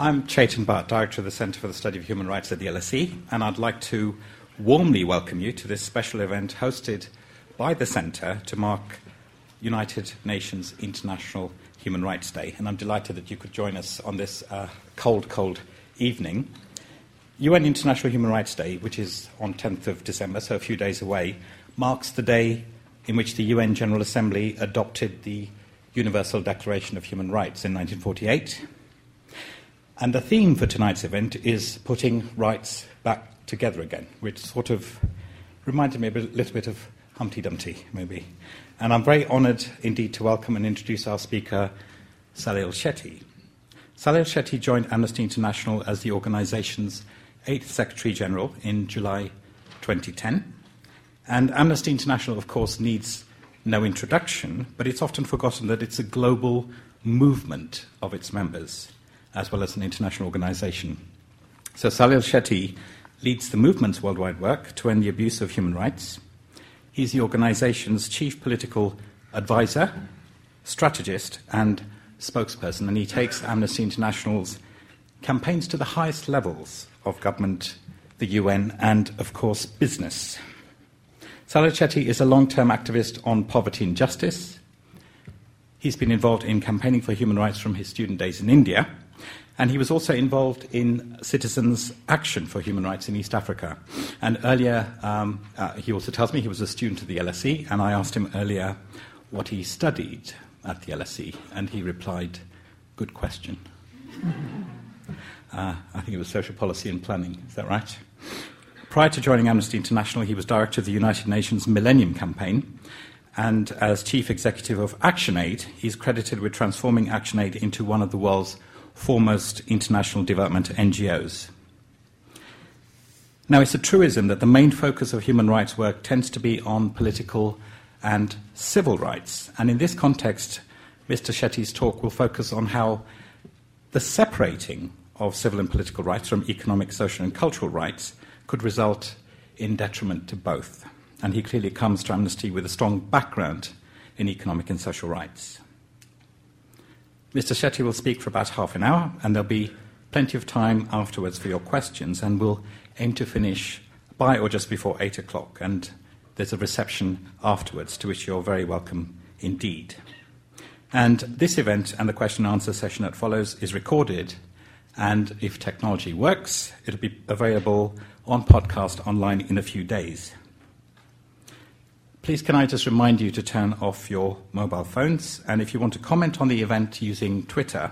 I'm Chetan Bhatt, Director of the Centre for the Study of Human Rights at the LSE, and I'd like to warmly welcome you to this special event hosted by the Centre to mark United Nations International Human Rights Day. And I'm delighted that you could join us on this uh, cold, cold evening. UN International Human Rights Day, which is on 10th of December, so a few days away, marks the day in which the UN General Assembly adopted the Universal Declaration of Human Rights in 1948. And the theme for tonight's event is putting rights back together again, which sort of reminded me a bit, little bit of Humpty Dumpty, maybe. And I'm very honoured indeed to welcome and introduce our speaker, Salil Shetty. Salil Shetty joined Amnesty International as the organisation's eighth Secretary General in July 2010. And Amnesty International, of course, needs no introduction, but it's often forgotten that it's a global movement of its members, as well as an international organization. So Salil Shetty leads the movement's worldwide work to end the abuse of human rights. He's the organization's chief political advisor, strategist, and spokesperson, and he takes Amnesty International's campaigns to the highest levels of government, the UN, and, of course, business. Salil Shetty is a long term activist on poverty and justice. He's been involved in campaigning for human rights from his student days in India, and he was also involved in Citizens Action for Human Rights in East Africa. And earlier, um, uh, he also tells me he was a student at the LSE, and I asked him earlier what he studied at the LSE, and he replied, Good question. Uh, I think it was social policy and planning. Is that right? Prior to joining Amnesty International, he was director of the United Nations Millennium Campaign. And as chief executive of ActionAid, he's credited with transforming ActionAid into one of the world's foremost international development NGOs. Now, it's a truism that the main focus of human rights work tends to be on political and civil rights. And in this context, Mr. Shetty's talk will focus on how the separating of civil and political rights from economic, social, and cultural rights could result in detriment to both. And he clearly comes to Amnesty with a strong background in economic and social rights. Mr. Shetty will speak for about half an hour, and there'll be plenty of time afterwards for your questions, and we'll aim to finish by or just before 8 o'clock. And there's a reception afterwards, to which you're very welcome indeed. And this event and the question and answer session that follows is recorded and if technology works, it'll be available on podcast online in a few days. Please, can I just remind you to turn off your mobile phones? And if you want to comment on the event using Twitter,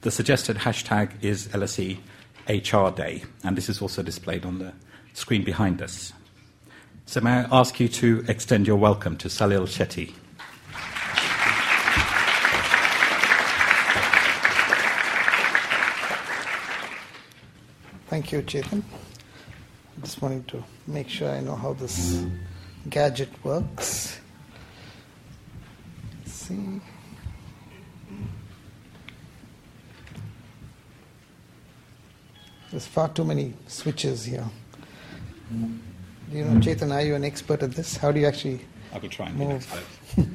the suggested hashtag is LSE HR Day, and this is also displayed on the screen behind us. So, may I ask you to extend your welcome to Salil Shetty? Thank you, Chetan. Just wanting to make sure I know how this gadget works. Let's see. There's far too many switches here. Do you know, Chetan, are you an expert at this? How do you actually I'll be trying move?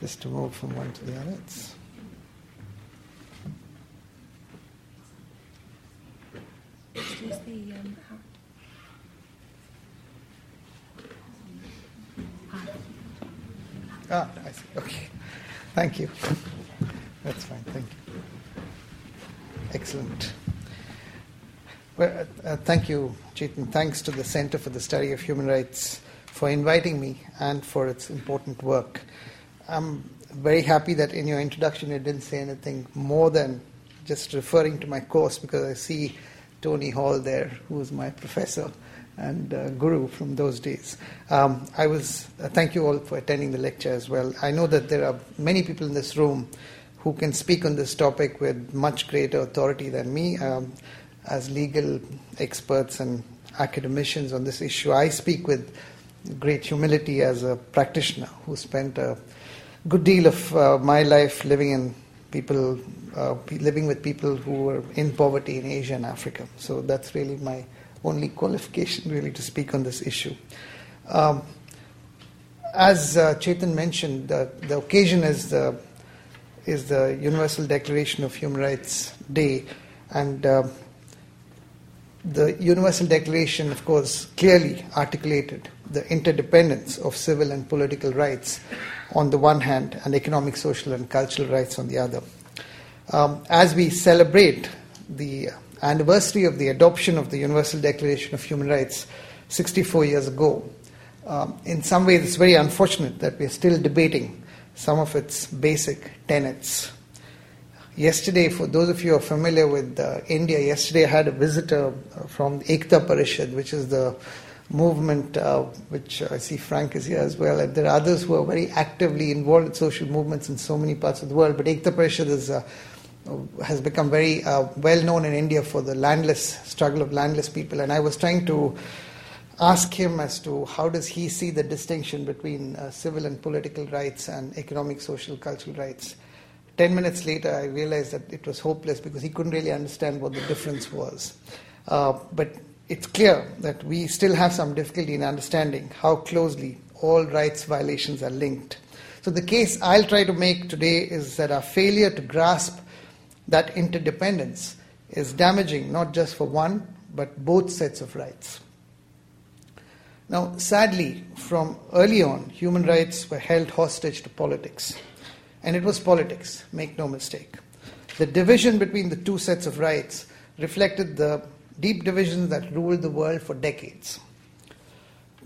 Just to move from one to the other. It's Use the um, Ah, I see. Okay. Thank you. That's fine. Thank you. Excellent. Well, uh, uh, thank you, Chetan. Thanks to the Center for the Study of Human Rights for inviting me and for its important work. I'm very happy that in your introduction you didn't say anything more than just referring to my course because I see Tony Hall there, who is my professor and uh, guru from those days. Um, I was uh, thank you all for attending the lecture as well. I know that there are many people in this room who can speak on this topic with much greater authority than me. Um, as legal experts and academicians on this issue, I speak with great humility as a practitioner who spent a good deal of uh, my life living in people uh, living with people who were in poverty in Asia and Africa. So that's really my only qualification, really, to speak on this issue. Um, as uh, Chetan mentioned, the, the occasion is the is the Universal Declaration of Human Rights Day, And uh, the Universal Declaration, of course, clearly articulated the interdependence of civil and political rights on the one hand and economic, social, and cultural rights on the other. Um, as we celebrate the anniversary of the adoption of the Universal Declaration of Human Rights 64 years ago, um, in some ways it's very unfortunate that we're still debating some of its basic tenets. Yesterday, for those of you who are familiar with uh, India, yesterday I had a visitor from Ekta Parishad, which is the movement, uh, which I see Frank is here as well, and there are others who are very actively involved in social movements in so many parts of the world. But Ekta Parishad is, uh, has become very uh, well known in India for the landless struggle of landless people, and I was trying to ask him as to how does he see the distinction between uh, civil and political rights and economic, social, cultural rights. Ten minutes later, I realized that it was hopeless because he couldn't really understand what the difference was. Uh, but it's clear that we still have some difficulty in understanding how closely all rights violations are linked. So, the case I'll try to make today is that our failure to grasp that interdependence is damaging not just for one, but both sets of rights. Now, sadly, from early on, human rights were held hostage to politics. And it was politics, make no mistake. The division between the two sets of rights reflected the deep divisions that ruled the world for decades.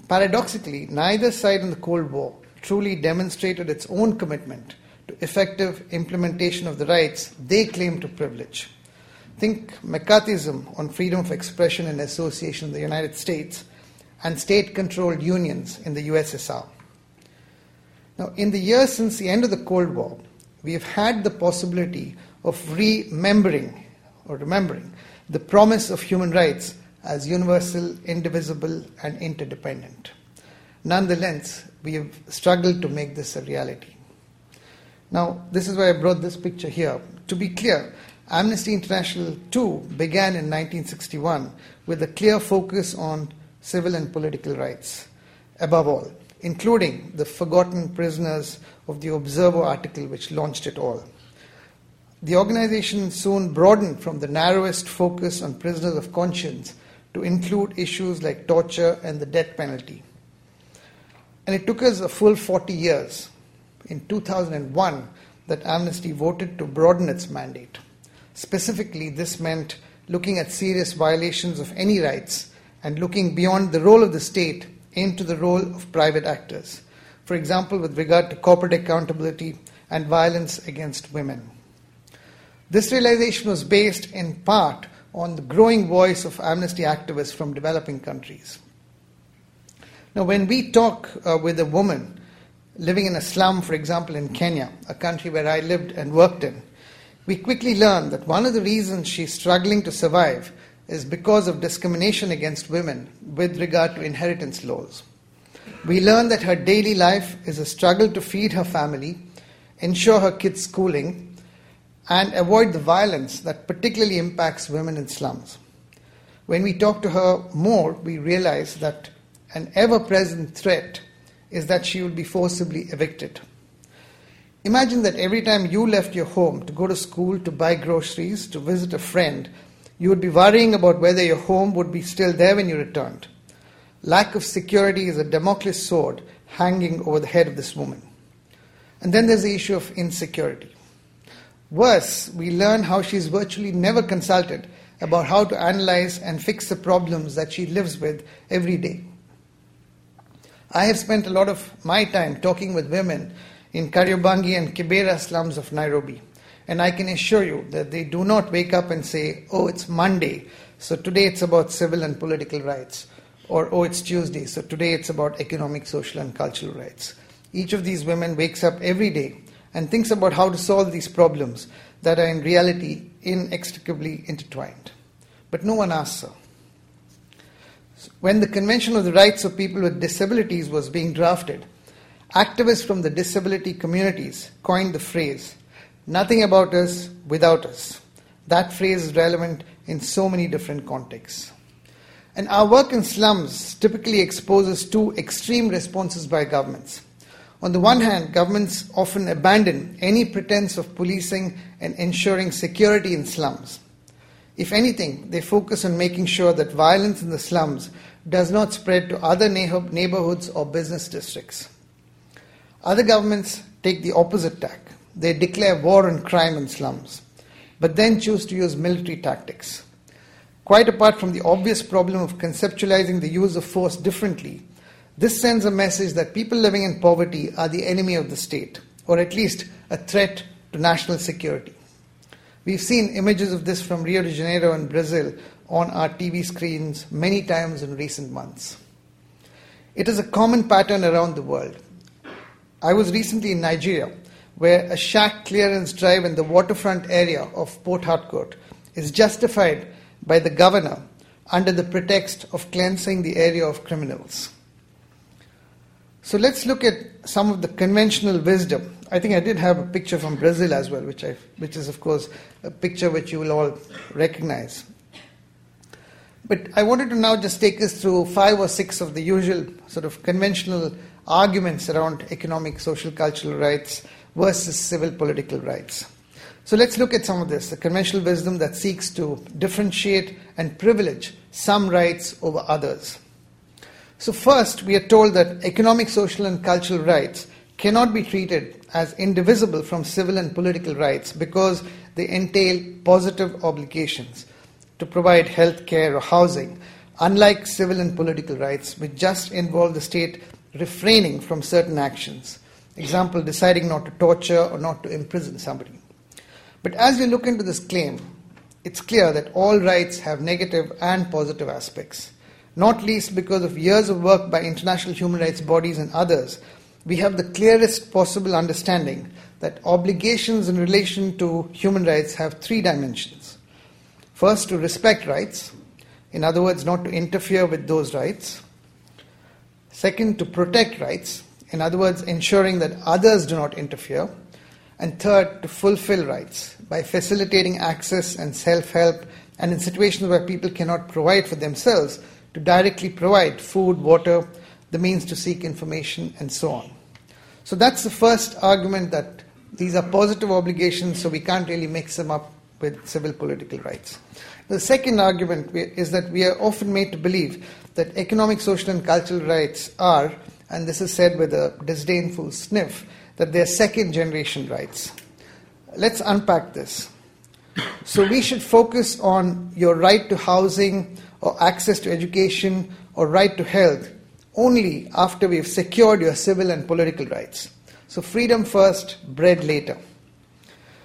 Paradoxically, neither side in the Cold War truly demonstrated its own commitment effective implementation of the rights they claim to privilege. Think McCarthyism on freedom of expression and association in the United States and state controlled unions in the USSR. Now, in the years since the end of the Cold War, we have had the possibility of remembering or remembering the promise of human rights as universal, indivisible, and interdependent. Nonetheless, we have struggled to make this a reality. Now, this is why I brought this picture here. To be clear, Amnesty International too began in 1961 with a clear focus on civil and political rights, above all, including the forgotten prisoners of the Observer article which launched it all. The organization soon broadened from the narrowest focus on prisoners of conscience to include issues like torture and the death penalty. And it took us a full 40 years, in 2001, that Amnesty voted to broaden its mandate. Specifically, this meant looking at serious violations of any rights and looking beyond the role of the state into the role of private actors. For example, with regard to corporate accountability and violence against women. This realization was based in part on the growing voice of amnesty activists from developing countries. Now, when we talk uh, with a woman living in a slum, for example, in Kenya, a country where I lived and worked in, we quickly learn that one of the reasons she's struggling to survive is because of discrimination against women with regard to inheritance laws. We learn that her daily life is a struggle to feed her family, ensure her kids' schooling, and avoid the violence that particularly impacts women in slums. When we talk to her more, we realize that an ever present threat is that she will be forcibly evicted. Imagine that every time you left your home to go to school, to buy groceries, to visit a friend, you would be worrying about whether your home would be still there when you returned. Lack of security is a Damocles sword hanging over the head of this woman. And then there's the issue of insecurity. Worse, we learn how she's virtually never consulted about how to analyze and fix the problems that she lives with every day. I have spent a lot of my time talking with women in Kariobangi and Kibera slums of Nairobi. And I can assure you that they do not wake up and say, oh, it's Monday, so today it's about civil and political rights. Or, oh, it's Tuesday, so today it's about economic, social, and cultural rights. Each of these women wakes up every day and thinks about how to solve these problems that are in reality inextricably intertwined. But no one asks her. When the Convention of the Rights of People with Disabilities was being drafted, activists from the disability communities coined the phrase Nothing about us without us. That phrase is relevant in so many different contexts. And our work in slums typically exposes two extreme responses by governments. On the one hand, governments often abandon any pretense of policing and ensuring security in slums. If anything, they focus on making sure that violence in the slums does not spread to other neighborhoods or business districts. Other governments take the opposite tack. They declare war on crime in slums, but then choose to use military tactics. Quite apart from the obvious problem of conceptualizing the use of force differently, this sends a message that people living in poverty are the enemy of the state, or at least a threat to national security. We've seen images of this from Rio de Janeiro and Brazil on our TV screens many times in recent months. It is a common pattern around the world. I was recently in Nigeria, where a shack clearance drive in the waterfront area of Port Harcourt is justified by the governor under the pretext of cleansing the area of criminals. So let's look at some of the conventional wisdom. I think I did have a picture from Brazil as well, which, I, which is, of course, a picture which you will all recognize. But I wanted to now just take us through five or six of the usual sort of conventional arguments around economic, social, cultural rights versus civil political rights. So let's look at some of this the conventional wisdom that seeks to differentiate and privilege some rights over others. So, first, we are told that economic, social, and cultural rights cannot be treated as indivisible from civil and political rights because they entail positive obligations to provide health care or housing, unlike civil and political rights, which just involve the state refraining from certain actions. Example, deciding not to torture or not to imprison somebody. But as we look into this claim, it's clear that all rights have negative and positive aspects not least because of years of work by international human rights bodies and others, we have the clearest possible understanding that obligations in relation to human rights have three dimensions. First, to respect rights, in other words, not to interfere with those rights. Second, to protect rights, in other words, ensuring that others do not interfere. And third, to fulfill rights by facilitating access and self help, and in situations where people cannot provide for themselves, to directly provide food, water, the means to seek information, and so on. So that's the first argument that these are positive obligations, so we can't really mix them up with civil political rights. The second argument is that we are often made to believe that economic, social, and cultural rights are, and this is said with a disdainful sniff, that they're second generation rights. Let's unpack this. So we should focus on your right to housing or access to education or right to health only after we've secured your civil and political rights. So, freedom first, bread later.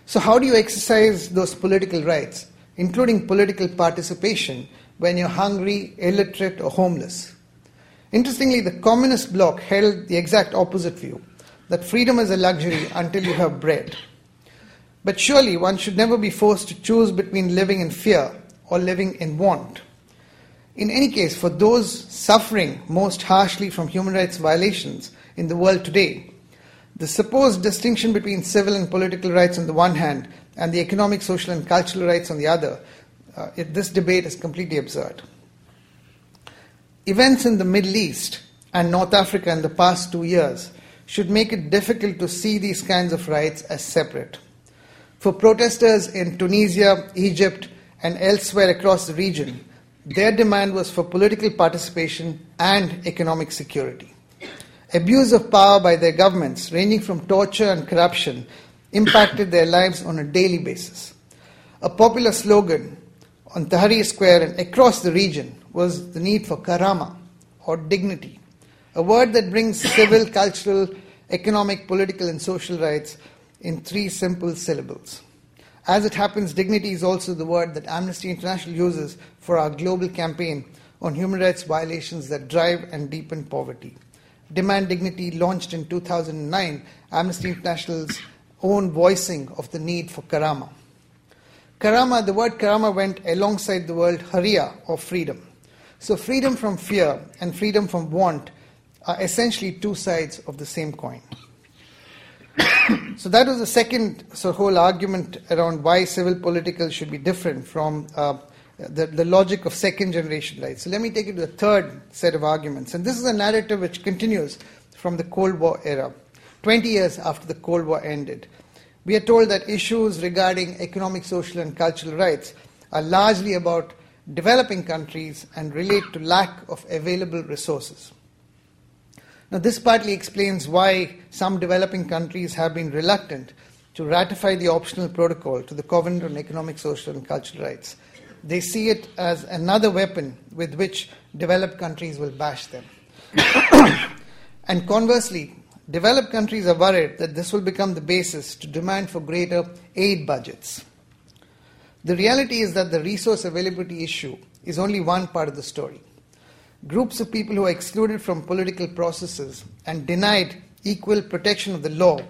So, how do you exercise those political rights, including political participation, when you're hungry, illiterate, or homeless? Interestingly, the communist bloc held the exact opposite view that freedom is a luxury until you have bread. But surely one should never be forced to choose between living in fear or living in want. In any case, for those suffering most harshly from human rights violations in the world today, the supposed distinction between civil and political rights on the one hand and the economic, social, and cultural rights on the other, uh, it, this debate is completely absurd. Events in the Middle East and North Africa in the past two years should make it difficult to see these kinds of rights as separate. For protesters in Tunisia, Egypt, and elsewhere across the region, their demand was for political participation and economic security. Abuse of power by their governments, ranging from torture and corruption, impacted their lives on a daily basis. A popular slogan on Tahrir Square and across the region was the need for karama, or dignity, a word that brings civil, cultural, economic, political, and social rights in three simple syllables. As it happens, dignity is also the word that Amnesty International uses for our global campaign on human rights violations that drive and deepen poverty. Demand Dignity launched in 2009 Amnesty International's own voicing of the need for karama. Karama, the word karama went alongside the word haria or freedom. So, freedom from fear and freedom from want are essentially two sides of the same coin. so that was the second so whole argument around why civil political should be different from uh, the, the logic of second generation rights. So let me take you to the third set of arguments. And this is a narrative which continues from the Cold War era, 20 years after the Cold War ended. We are told that issues regarding economic, social, and cultural rights are largely about developing countries and relate to lack of available resources. Now, this partly explains why some developing countries have been reluctant to ratify the optional protocol to the Covenant on Economic, Social, and Cultural Rights. They see it as another weapon with which developed countries will bash them. and conversely, developed countries are worried that this will become the basis to demand for greater aid budgets. The reality is that the resource availability issue is only one part of the story. Groups of people who are excluded from political processes and denied equal protection of the law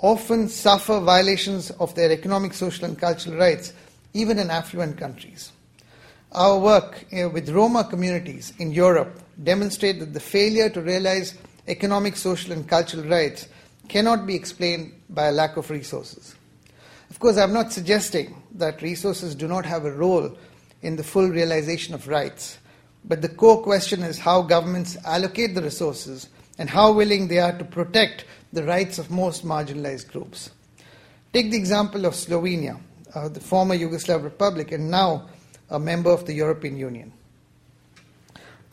often suffer violations of their economic, social, and cultural rights, even in affluent countries. Our work uh, with Roma communities in Europe demonstrate that the failure to realize economic, social, and cultural rights cannot be explained by a lack of resources. Of course, I'm not suggesting that resources do not have a role in the full realization of rights, but the core question is how governments allocate the resources and how willing they are to protect the rights of most marginalized groups. Take the example of Slovenia, uh, the former Yugoslav republic, and now a member of the European Union.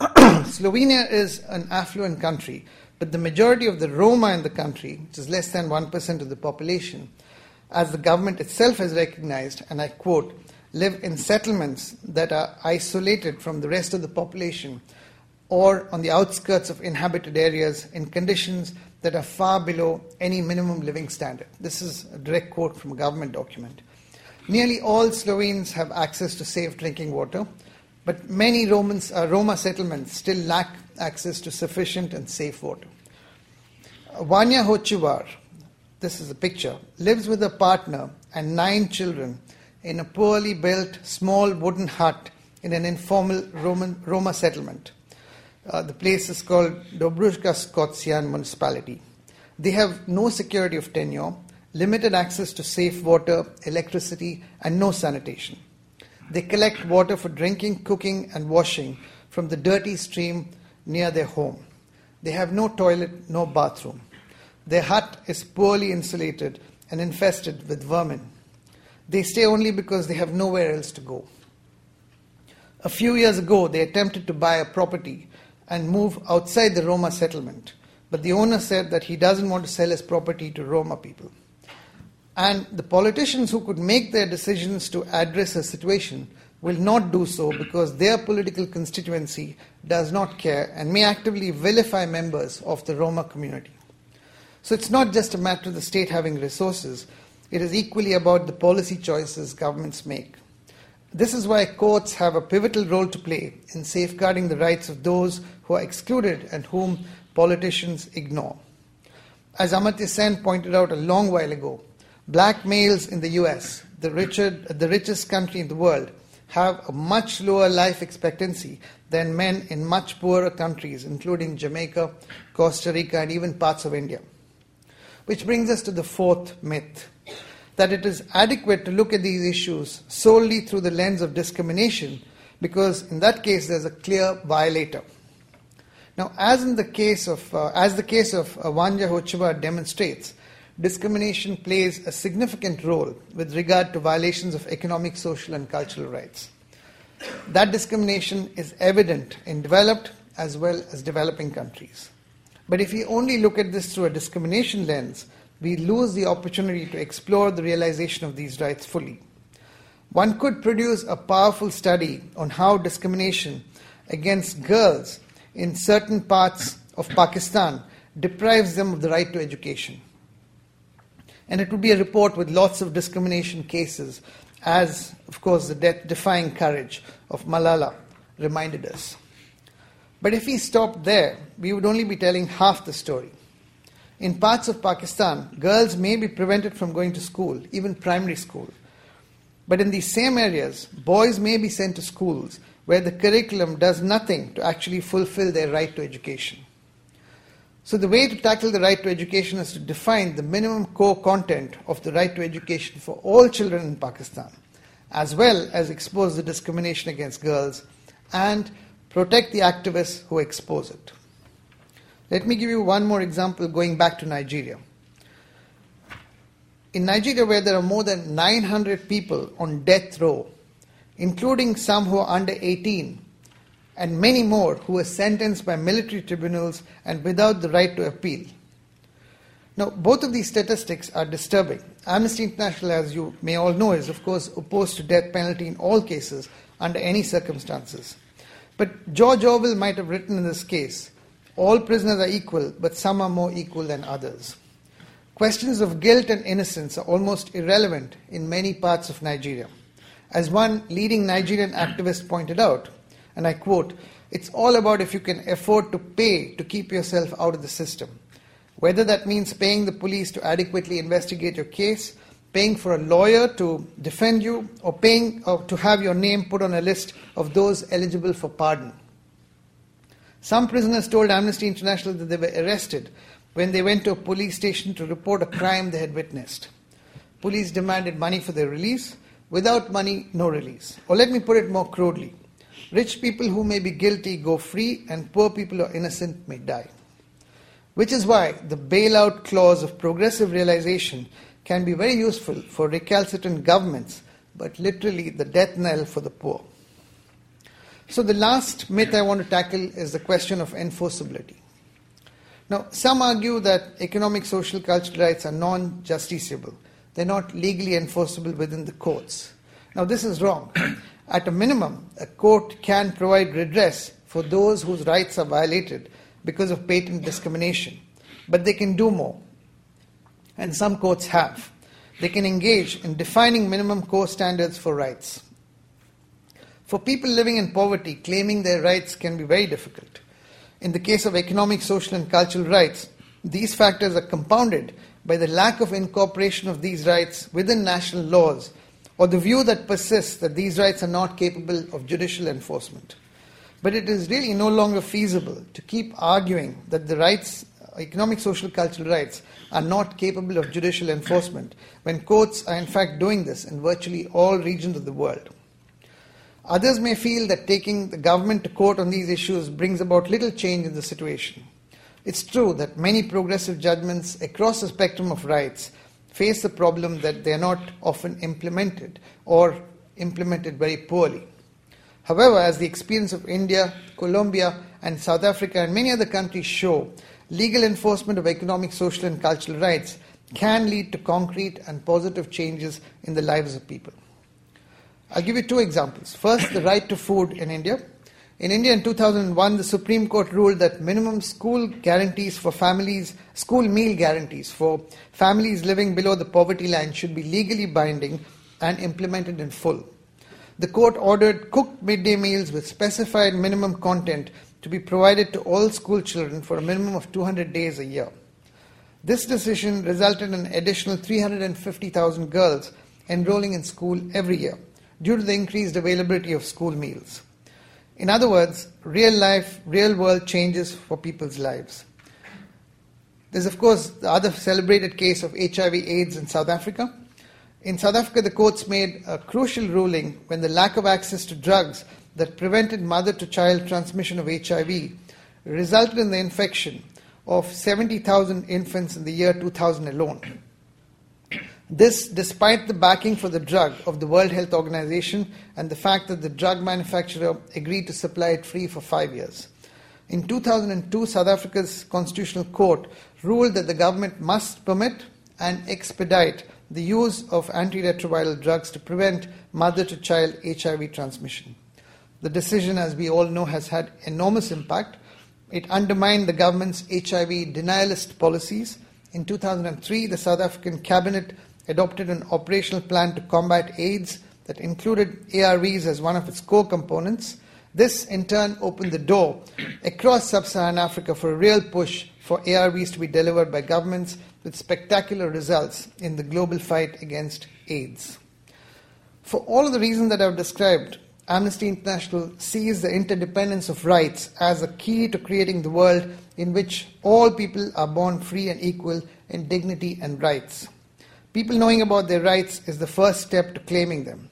Slovenia is an affluent country, but the majority of the Roma in the country, which is less than 1% of the population, as the government itself has recognized, and I quote, live in settlements that are isolated from the rest of the population or on the outskirts of inhabited areas in conditions that are far below any minimum living standard. This is a direct quote from a government document. Nearly all Slovenes have access to safe drinking water, but many Romans, uh, Roma settlements still lack access to sufficient and safe water. Vanya Hochivar, this is a picture, lives with a partner and nine children in a poorly built small wooden hut in an informal Roman, Roma settlement. Uh, the place is called Dobruška Skocian municipality. They have no security of tenure, limited access to safe water, electricity, and no sanitation. They collect water for drinking, cooking, and washing from the dirty stream near their home. They have no toilet, no bathroom. Their hut is poorly insulated and infested with vermin. They stay only because they have nowhere else to go. A few years ago, they attempted to buy a property and move outside the Roma settlement, but the owner said that he doesn't want to sell his property to Roma people. And the politicians who could make their decisions to address a situation will not do so because their political constituency does not care and may actively vilify members of the Roma community. So it's not just a matter of the state having resources, it is equally about the policy choices governments make. This is why courts have a pivotal role to play in safeguarding the rights of those who are excluded and whom politicians ignore. As Amartya Sen pointed out a long while ago, black males in the US, the, richer, the richest country in the world, have a much lower life expectancy than men in much poorer countries, including Jamaica, Costa Rica, and even parts of India. Which brings us to the fourth myth that it is adequate to look at these issues solely through the lens of discrimination, because in that case there's a clear violator. Now, as in the case of, uh, as the case of uh, Vanya Hochivar demonstrates, discrimination plays a significant role with regard to violations of economic, social, and cultural rights. That discrimination is evident in developed as well as developing countries. But if we only look at this through a discrimination lens, we lose the opportunity to explore the realization of these rights fully. One could produce a powerful study on how discrimination against girls in certain parts of Pakistan deprives them of the right to education. And it would be a report with lots of discrimination cases, as, of course, the death defying courage of Malala reminded us. But if we stopped there, we would only be telling half the story. In parts of Pakistan, girls may be prevented from going to school, even primary school. But in these same areas, boys may be sent to schools where the curriculum does nothing to actually fulfill their right to education. So, the way to tackle the right to education is to define the minimum core content of the right to education for all children in Pakistan, as well as expose the discrimination against girls and protect the activists who expose it. Let me give you one more example going back to Nigeria. In Nigeria, where there are more than 900 people on death row, including some who are under 18, and many more who were sentenced by military tribunals and without the right to appeal. Now, both of these statistics are disturbing. Amnesty International, as you may all know, is of course opposed to death penalty in all cases under any circumstances. But George Orwell might have written in this case all prisoners are equal, but some are more equal than others. Questions of guilt and innocence are almost irrelevant in many parts of Nigeria. As one leading Nigerian activist pointed out, and I quote, it's all about if you can afford to pay to keep yourself out of the system. Whether that means paying the police to adequately investigate your case, paying for a lawyer to defend you, or paying or to have your name put on a list of those eligible for pardon. Some prisoners told Amnesty International that they were arrested when they went to a police station to report a crime they had witnessed. Police demanded money for their release. Without money, no release. Or let me put it more crudely rich people who may be guilty go free, and poor people who are innocent may die. Which is why the bailout clause of progressive realization can be very useful for recalcitrant governments, but literally the death knell for the poor. So, the last myth I want to tackle is the question of enforceability. Now, some argue that economic, social, cultural rights are non justiciable, they're not legally enforceable within the courts. Now, this is wrong. At a minimum, a court can provide redress for those whose rights are violated because of patent discrimination, but they can do more. And some courts have. They can engage in defining minimum core standards for rights. For people living in poverty, claiming their rights can be very difficult. In the case of economic, social, and cultural rights, these factors are compounded by the lack of incorporation of these rights within national laws or the view that persists that these rights are not capable of judicial enforcement. But it is really no longer feasible to keep arguing that the rights, economic, social, cultural rights, are not capable of judicial enforcement when courts are in fact doing this in virtually all regions of the world. Others may feel that taking the government to court on these issues brings about little change in the situation. It's true that many progressive judgments across the spectrum of rights face the problem that they are not often implemented or implemented very poorly. However, as the experience of India, Colombia, and South Africa and many other countries show, legal enforcement of economic, social, and cultural rights can lead to concrete and positive changes in the lives of people. I'll give you two examples. First, the right to food in India. In India in 2001, the Supreme Court ruled that minimum school guarantees for families, school meal guarantees for families living below the poverty line should be legally binding and implemented in full. The court ordered cooked midday meals with specified minimum content to be provided to all school children for a minimum of 200 days a year. This decision resulted in an additional 350,000 girls enrolling in school every year due to the increased availability of school meals. In other words, real life, real world changes for people's lives. There's, of course, the other celebrated case of HIV AIDS in South Africa. In South Africa, the courts made a crucial ruling when the lack of access to drugs that prevented mother to child transmission of HIV resulted in the infection of 70,000 infants in the year 2000 alone. This, despite the backing for the drug of the World Health Organization and the fact that the drug manufacturer agreed to supply it free for five years. In 2002, South Africa's Constitutional Court ruled that the government must permit and expedite the use of antiretroviral drugs to prevent mother to child HIV transmission. The decision, as we all know, has had enormous impact. It undermined the government's HIV denialist policies. In 2003, the South African cabinet adopted an operational plan to combat AIDS that included ARVs as one of its core components. This, in turn, opened the door across sub Saharan Africa for a real push for ARVs to be delivered by governments with spectacular results in the global fight against AIDS. For all of the reasons that I've described, Amnesty International sees the interdependence of rights as a key to creating the world in which all people are born free and equal in dignity and rights. People knowing about their rights is the first step to claiming them.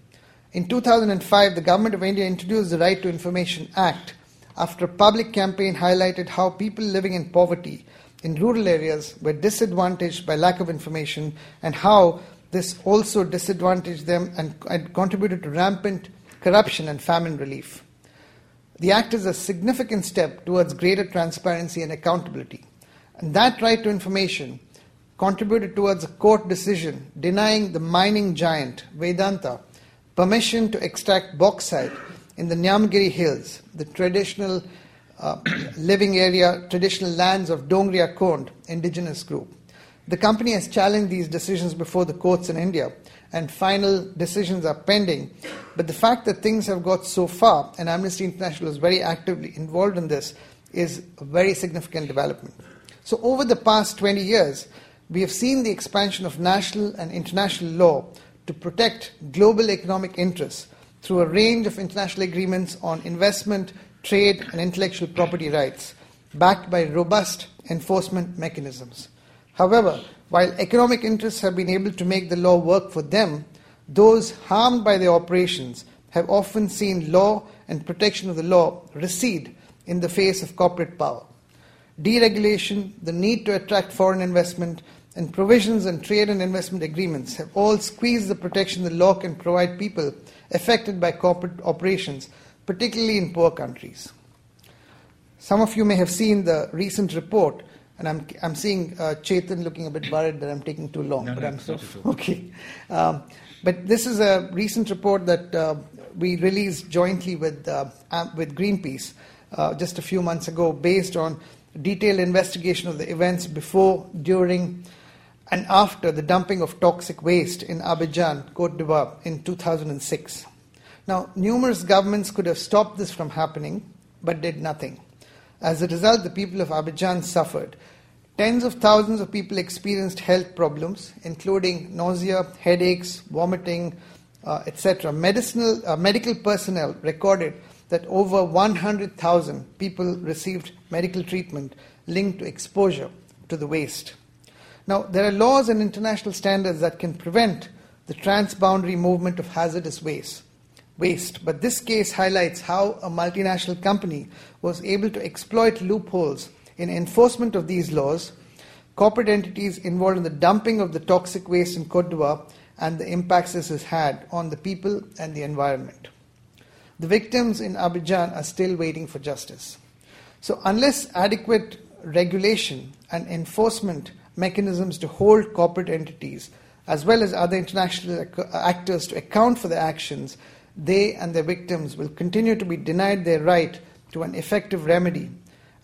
In 2005, the Government of India introduced the Right to Information Act after a public campaign highlighted how people living in poverty in rural areas were disadvantaged by lack of information and how this also disadvantaged them and, and contributed to rampant corruption, and famine relief. The Act is a significant step towards greater transparency and accountability. And that right to information contributed towards a court decision denying the mining giant Vedanta permission to extract bauxite in the Niyamgiri Hills, the traditional uh, living area, traditional lands of Dongria Kond indigenous group. The company has challenged these decisions before the courts in India, and final decisions are pending. But the fact that things have got so far, and Amnesty International is very actively involved in this, is a very significant development. So, over the past 20 years, we have seen the expansion of national and international law to protect global economic interests through a range of international agreements on investment, trade, and intellectual property rights, backed by robust enforcement mechanisms. However, while economic interests have been able to make the law work for them, those harmed by their operations have often seen law and protection of the law recede in the face of corporate power. Deregulation, the need to attract foreign investment, and provisions and trade and investment agreements have all squeezed the protection the law can provide people affected by corporate operations, particularly in poor countries. Some of you may have seen the recent report, and I'm, I'm seeing uh, Chetan looking a bit worried that I'm taking too long. No, but no, I'm so okay. Um, but this is a recent report that uh, we released jointly with uh, with Greenpeace uh, just a few months ago, based on detailed investigation of the events before, during, and after the dumping of toxic waste in Abidjan, Cote d'Ivoire, in 2006. Now, numerous governments could have stopped this from happening, but did nothing. As a result, the people of Abidjan suffered. Tens of thousands of people experienced health problems, including nausea, headaches, vomiting, uh, etc. Medicinal, uh, medical personnel recorded that over 100,000 people received medical treatment linked to exposure to the waste. Now, there are laws and international standards that can prevent the transboundary movement of hazardous waste. Waste, but this case highlights how a multinational company was able to exploit loopholes in enforcement of these laws, corporate entities involved in the dumping of the toxic waste in Cote d'Ivoire, and the impacts this has had on the people and the environment. The victims in Abidjan are still waiting for justice. So, unless adequate regulation and enforcement mechanisms to hold corporate entities as well as other international actors to account for their actions, they and their victims will continue to be denied their right to an effective remedy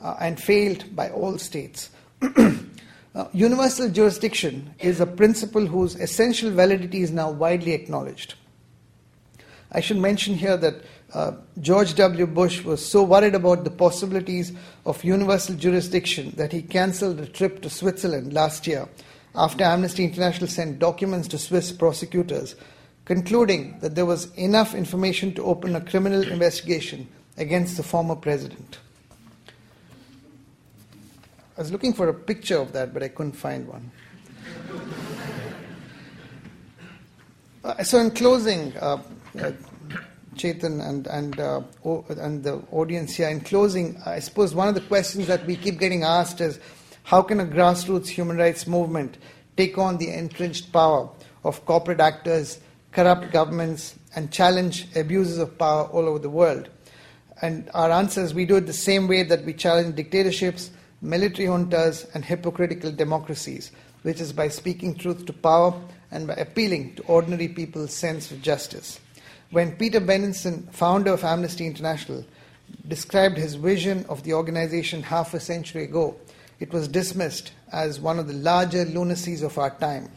uh, and failed by all states. uh, universal jurisdiction is a principle whose essential validity is now widely acknowledged. I should mention here that uh, George W. Bush was so worried about the possibilities of universal jurisdiction that he cancelled a trip to Switzerland last year after Amnesty International sent documents to Swiss prosecutors concluding that there was enough information to open a criminal investigation against the former president. I was looking for a picture of that, but I couldn't find one. uh, so, in closing, uh, Chetan and and uh, o- and the audience here. In closing, I suppose one of the questions that we keep getting asked is, how can a grassroots human rights movement take on the entrenched power of corporate actors, corrupt governments, and challenge abuses of power all over the world? And our answer is we do it the same way that we challenge dictatorships, military juntas, and hypocritical democracies, which is by speaking truth to power and by appealing to ordinary people's sense of justice. When Peter Benenson, founder of Amnesty International, described his vision of the organization half a century ago, it was dismissed as one of the larger lunacies of our time.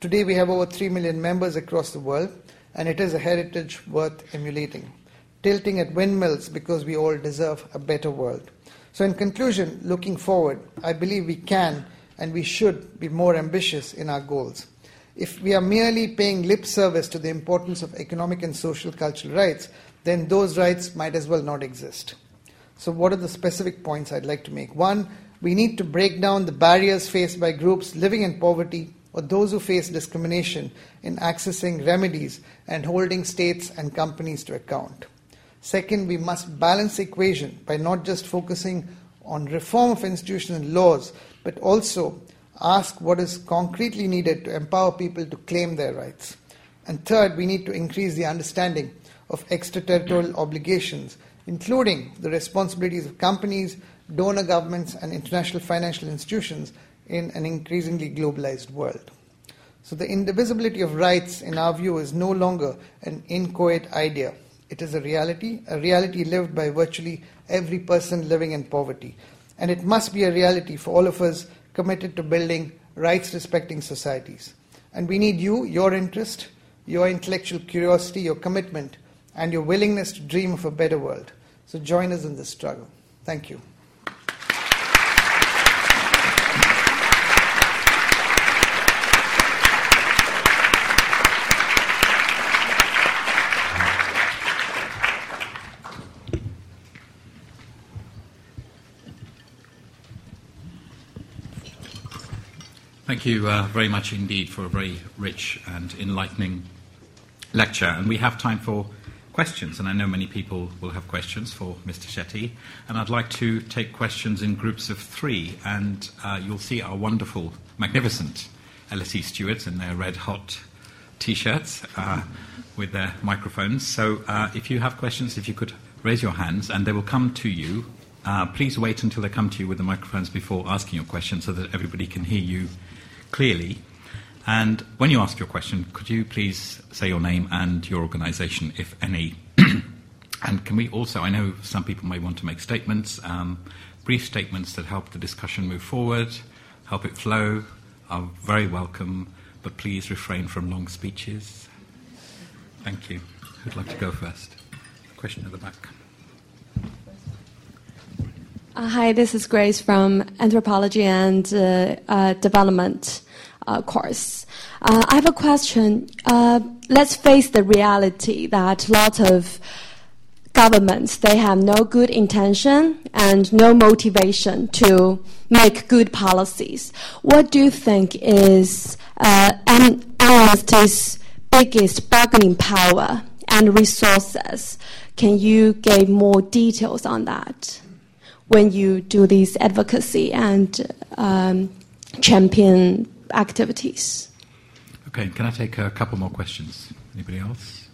Today we have over 3 million members across the world, and it is a heritage worth emulating. Tilting at windmills because we all deserve a better world. So, in conclusion, looking forward, I believe we can and we should be more ambitious in our goals. If we are merely paying lip service to the importance of economic and social cultural rights, then those rights might as well not exist. So, what are the specific points I'd like to make? One, we need to break down the barriers faced by groups living in poverty or those who face discrimination in accessing remedies and holding states and companies to account. Second, we must balance the equation by not just focusing on reform of institutions and laws, but also ask what is concretely needed to empower people to claim their rights. And third, we need to increase the understanding of extraterritorial obligations, including the responsibilities of companies, donor governments, and international financial institutions in an increasingly globalized world. So, the indivisibility of rights, in our view, is no longer an inchoate idea. It is a reality, a reality lived by virtually every person living in poverty. And it must be a reality for all of us committed to building rights respecting societies. And we need you, your interest, your intellectual curiosity, your commitment, and your willingness to dream of a better world. So join us in this struggle. Thank you. Thank you uh, very much indeed for a very rich and enlightening lecture. And we have time for questions, and I know many people will have questions for Mr. Shetty. And I'd like to take questions in groups of three, and uh, you'll see our wonderful, magnificent LSE stewards in their red hot t shirts uh, with their microphones. So uh, if you have questions, if you could raise your hands, and they will come to you. Uh, please wait until they come to you with the microphones before asking your question so that everybody can hear you clearly. And when you ask your question, could you please say your name and your organisation, if any? and can we also, I know some people may want to make statements, um, brief statements that help the discussion move forward, help it flow, are very welcome, but please refrain from long speeches. Thank you. Who'd like to go first? Question at the back. Uh, hi, this is Grace from Anthropology and uh, uh, Development uh, course. Uh, I have a question. Uh, let's face the reality that a lot of governments they have no good intention and no motivation to make good policies. What do you think is Amnesty's biggest bargaining power and resources? Can you give more details on that? When you do these advocacy and um, champion activities. Okay, can I take a couple more questions? Anybody else?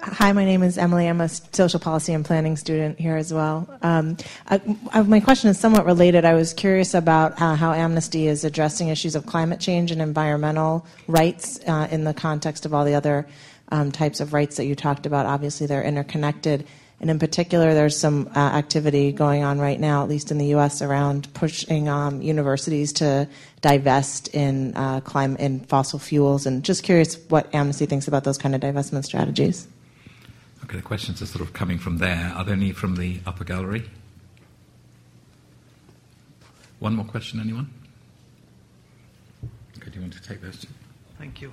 Hi, my name is Emily. I'm a social policy and planning student here as well. Um, I, I, my question is somewhat related. I was curious about uh, how Amnesty is addressing issues of climate change and environmental rights uh, in the context of all the other um, types of rights that you talked about. Obviously, they're interconnected. And in particular, there's some uh, activity going on right now, at least in the U.S., around pushing um, universities to divest in uh, climate in fossil fuels. And just curious what Amnesty thinks about those kind of divestment strategies. Okay, the questions are sort of coming from there. Are there any from the upper gallery? One more question, anyone? Okay, do you want to take those? Thank you.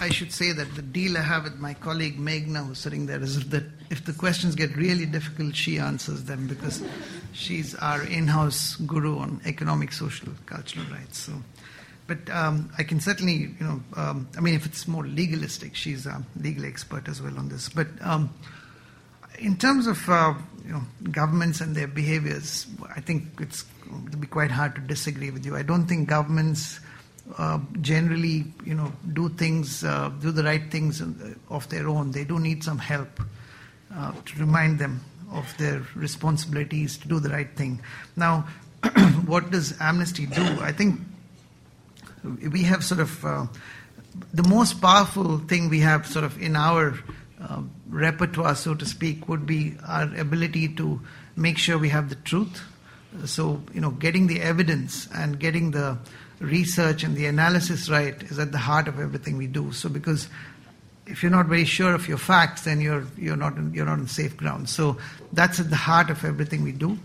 I should say that the deal I have with my colleague Meghna, who's sitting there, is that if the questions get really difficult, she answers them because she's our in-house guru on economic, social, cultural rights. So, but um, I can certainly, you know, um, I mean, if it's more legalistic, she's a legal expert as well on this. But um, in terms of uh, you know governments and their behaviors, I think it's to be quite hard to disagree with you. I don't think governments uh, generally, you know, do things, uh, do the right things of their own. They do need some help uh, to remind them of their responsibilities to do the right thing. Now, what does Amnesty do? I think we have sort of uh, the most powerful thing we have sort of in our uh, repertoire, so to speak, would be our ability to make sure we have the truth. So, you know, getting the evidence and getting the research and the analysis right is at the heart of everything we do. So because if you're not very sure of your facts, then you're you're not you're not on safe ground. So that's at the heart of everything we do.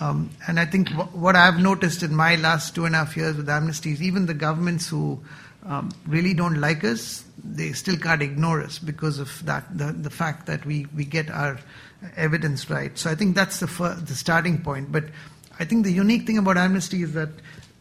Um, and I think w- what I've noticed in my last two and a half years with Amnesty is even the governments who um, really don't like us, they still can't ignore us because of that the, the fact that we, we get our evidence right. So I think that's the fir- the starting point. But I think the unique thing about Amnesty is that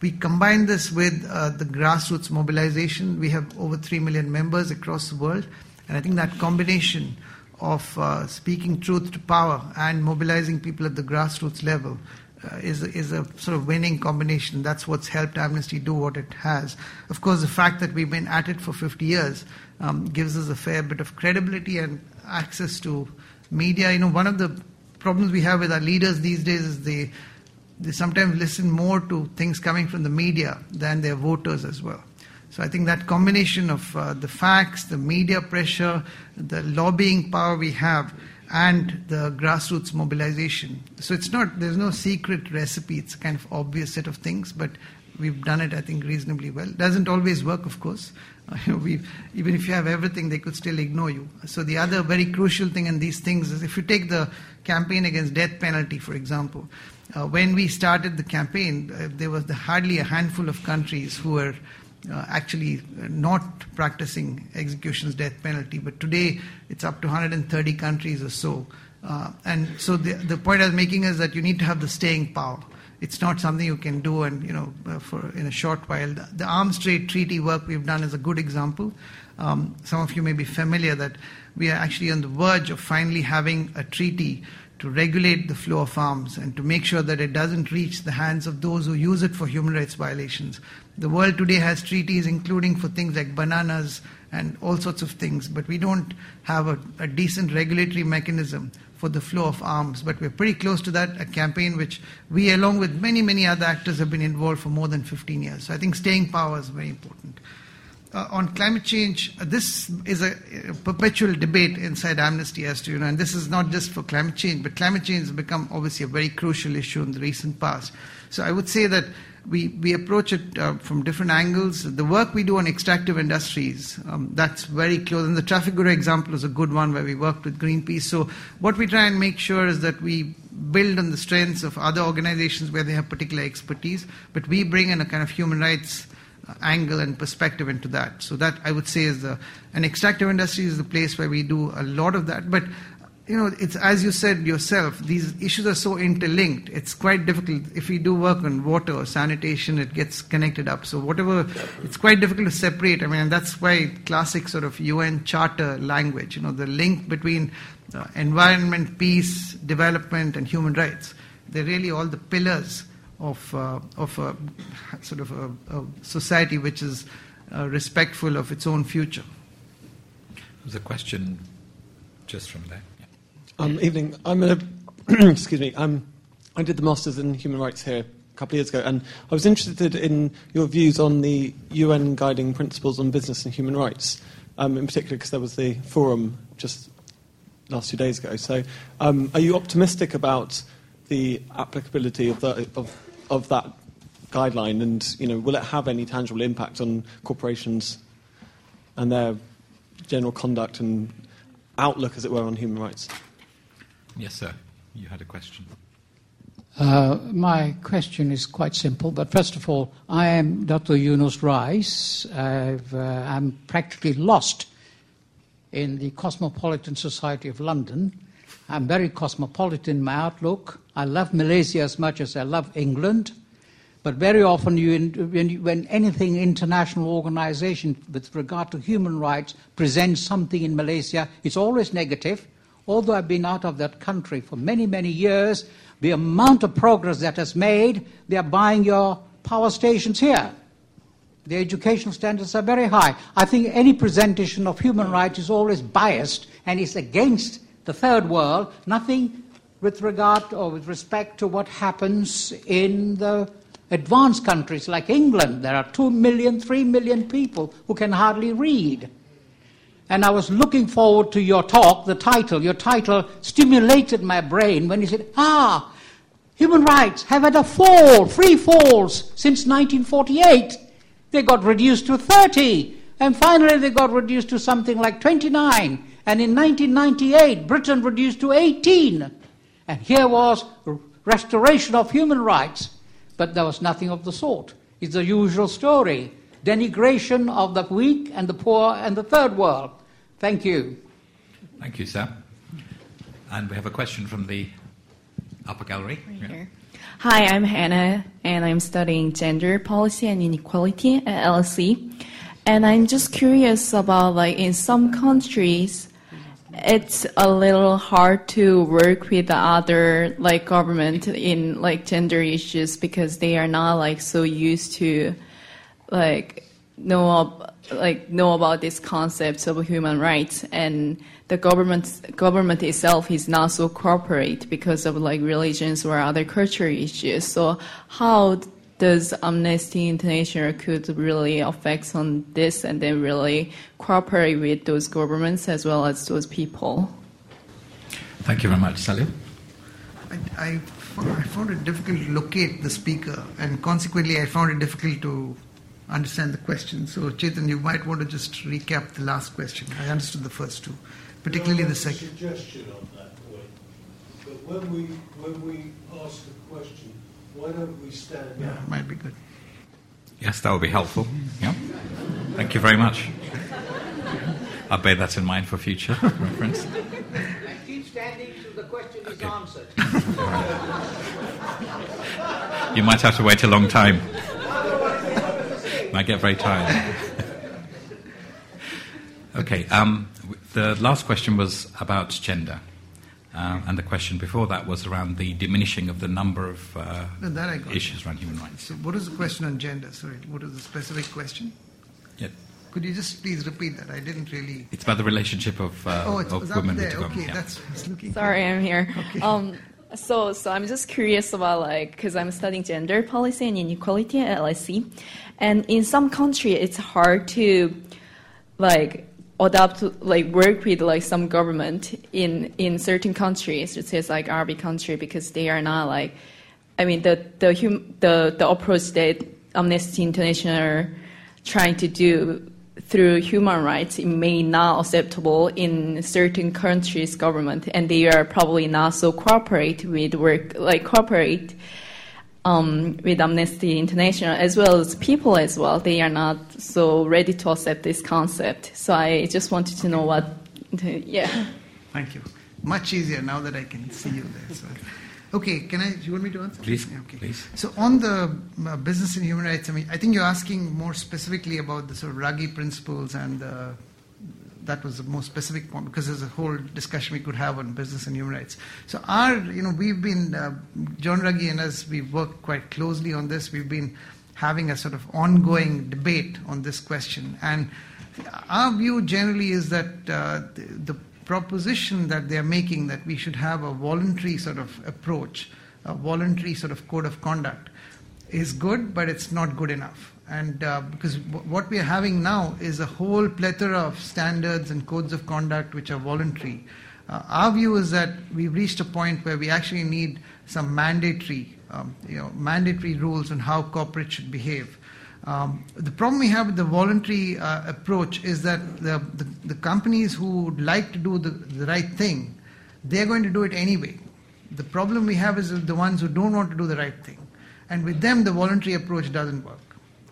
we combine this with uh, the grassroots mobilization. We have over 3 million members across the world. And I think that combination of uh, speaking truth to power and mobilizing people at the grassroots level uh, is is a sort of winning combination. That's what's helped Amnesty do what it has. Of course, the fact that we've been at it for 50 years um, gives us a fair bit of credibility and access to media. You know, one of the problems we have with our leaders these days is they they sometimes listen more to things coming from the media than their voters as well. So I think that combination of uh, the facts, the media pressure, the lobbying power we have and the grassroots mobilization. So it's not, there's no secret recipe, it's a kind of obvious set of things, but we've done it, I think, reasonably well. Doesn't always work, of course. Uh, even if you have everything, they could still ignore you. So the other very crucial thing in these things is if you take the campaign against death penalty, for example, uh, when we started the campaign, uh, there was the, hardly a handful of countries who were uh, actually not practicing executions death penalty, but today it's up to 130 countries or so. Uh, and so the, the point I was making is that you need to have the staying power. It's not something you can do and you know uh, for in a short while. The, the, arms trade treaty work we've done is a good example. Um, some of you may be familiar that we are actually on the verge of finally having a treaty to regulate the flow of arms and to make sure that it doesn't reach the hands of those who use it for human rights violations. The world today has treaties, including for things like bananas and all sorts of things, but we don't have a, a decent regulatory mechanism for the flow of arms. But we're pretty close to that, a campaign which we, along with many, many other actors, have been involved for more than 15 years. So I think staying power is very important. Uh, on climate change, uh, this is a, a, perpetual debate inside Amnesty as to, you know, and this is not just for climate change, but climate change has become obviously a very crucial issue in the recent past. So I would say that we, we approach it uh, from different angles. The work we do on extractive industries, um, that's very close. And the Trafigura example is a good one where we worked with Greenpeace. So what we try and make sure is that we build on the strengths of other organizations where they have particular expertise, but we bring in a kind of human rights angle and perspective into that. So that I would say is the, an extractive industry is the place where we do a lot of that. But you know, it's as you said yourself, these issues are so interlinked. It's quite difficult. If we do work on water or sanitation, it gets connected up. So whatever, it's quite difficult to separate. I mean, that's why classic sort of UN Charter language. You know, the link between uh, environment, peace, development, and human rights. They're really all the pillars of uh, of a, sort of a, a society which is uh, respectful of its own future. There's a question just from there. Um, evening. I'm a, excuse me. Um, I did the masters in human rights here a couple of years ago, and I was interested in your views on the UN guiding principles on business and human rights, um, in particular because there was the forum just last two days ago. So, um, are you optimistic about the applicability of, the, of, of that guideline, and you know, will it have any tangible impact on corporations and their general conduct and outlook, as it were, on human rights? Yes, sir. You had a question. Uh, my question is quite simple, but first of all, I am Dr. Yunus Rais. Uh, I'm practically lost in the Cosmopolitan Society of London. I'm very cosmopolitan in my outlook. I love Malaysia as much as I love England, but very often, you, when, you, when anything international organization with regard to human rights presents something in Malaysia, it's always negative although I've been out of that country for many, many years, the amount of progress that has made, they are buying your power stations here. The educational standards are very high. I think any presentation of human rights is always biased and is against the third world, nothing with regard or with respect to what happens in the advanced countries like England. There are two million, three million people who can hardly read. And I was looking forward to your talk, the title. Your title stimulated my brain when you said, ah, human rights have had a fall, three falls, since 1948. They got reduced to 30. And finally, they got reduced to something like 29. And in 1998, Britain reduced to 18. And here was restoration of human rights. But there was nothing of the sort. It's the usual story denigration of the weak and the poor and the third world. Thank you. Thank you, sir. And we have a question from the upper gallery. Right yeah. Hi, I'm Hannah, and I'm studying gender policy and inequality at LSE. And I'm just curious about, like, in some countries, it's a little hard to work with the other like government in like gender issues because they are not like so used to like know like know about these concepts of human rights. And the government government itself is not so corporate because of like religions or other cultural issues. So how does Amnesty International could really affect on this and then really cooperate with those governments as well as those people? Thank you very much, Salil. I, I, I found it difficult to locate the speaker, and consequently, I found it difficult to understand the question. So, Chetan, you might want to just recap the last question. I understood the first two, particularly the second. suggestion on that point. But when we when we ask a question, why don't we stand Yeah, up? might be good. Yes, that would be helpful. Yeah. Thank you very much. I'll bear that in mind for future reference. And keep standing till the question is answered. You might have to wait a long time. Might get very tired. Okay, um, the last question was about gender. Uh, and the question before that was around the diminishing of the number of uh, No, that I got. issues around human rights. So, what is the question on gender? Sorry, what is the specific question? Yeah. Could you just please repeat that? I didn't really. It's about the relationship of, uh, oh, it was of up women there. with government. Okay, yeah. that's. I was looking. Sorry, I'm here. Okay. Um, so, so I'm just curious about like because I'm studying gender policy and inequality at LSE, and in some country it's hard to like adapt like work with like some government in in certain countries, such as like Arabic country, because they are not like, I mean the the hum, the the approach that Amnesty International trying to do through human rights it may not acceptable in certain countries government and they are probably not so cooperate with work like cooperate um, with Amnesty International as well as people as well they are not so ready to accept this concept so I just wanted to know what yeah Thank you. Much easier now that I can see you there. So. Okay, can I? Do you want me to answer? Please, Yeah, okay. please. So on the uh, business and human rights, I mean, I think you're asking more specifically about the sort of Ruggie principles, and uh, that was the more specific point because there's a whole discussion we could have on business and human rights. So our, you know, we've been uh, John Ruggie and us, we've worked quite closely on this. We've been having a sort of ongoing debate on this question, and our view generally is that uh, the, the proposition that they're making that we should have a voluntary sort of approach, a voluntary sort of code of conduct, is good, but it's not good enough. And uh, because w- what we are having now is a whole plethora of standards and codes of conduct which are voluntary. Uh, our view is that we've reached a point where we actually need some mandatory, um, you know, mandatory rules on how corporates should behave. Um, the problem we have with the voluntary uh, approach is that the, the, the companies who would like to do the, the right thing, they're going to do it anyway. The problem we have is the ones who don't want to do the right thing. And with them, the voluntary approach doesn't work.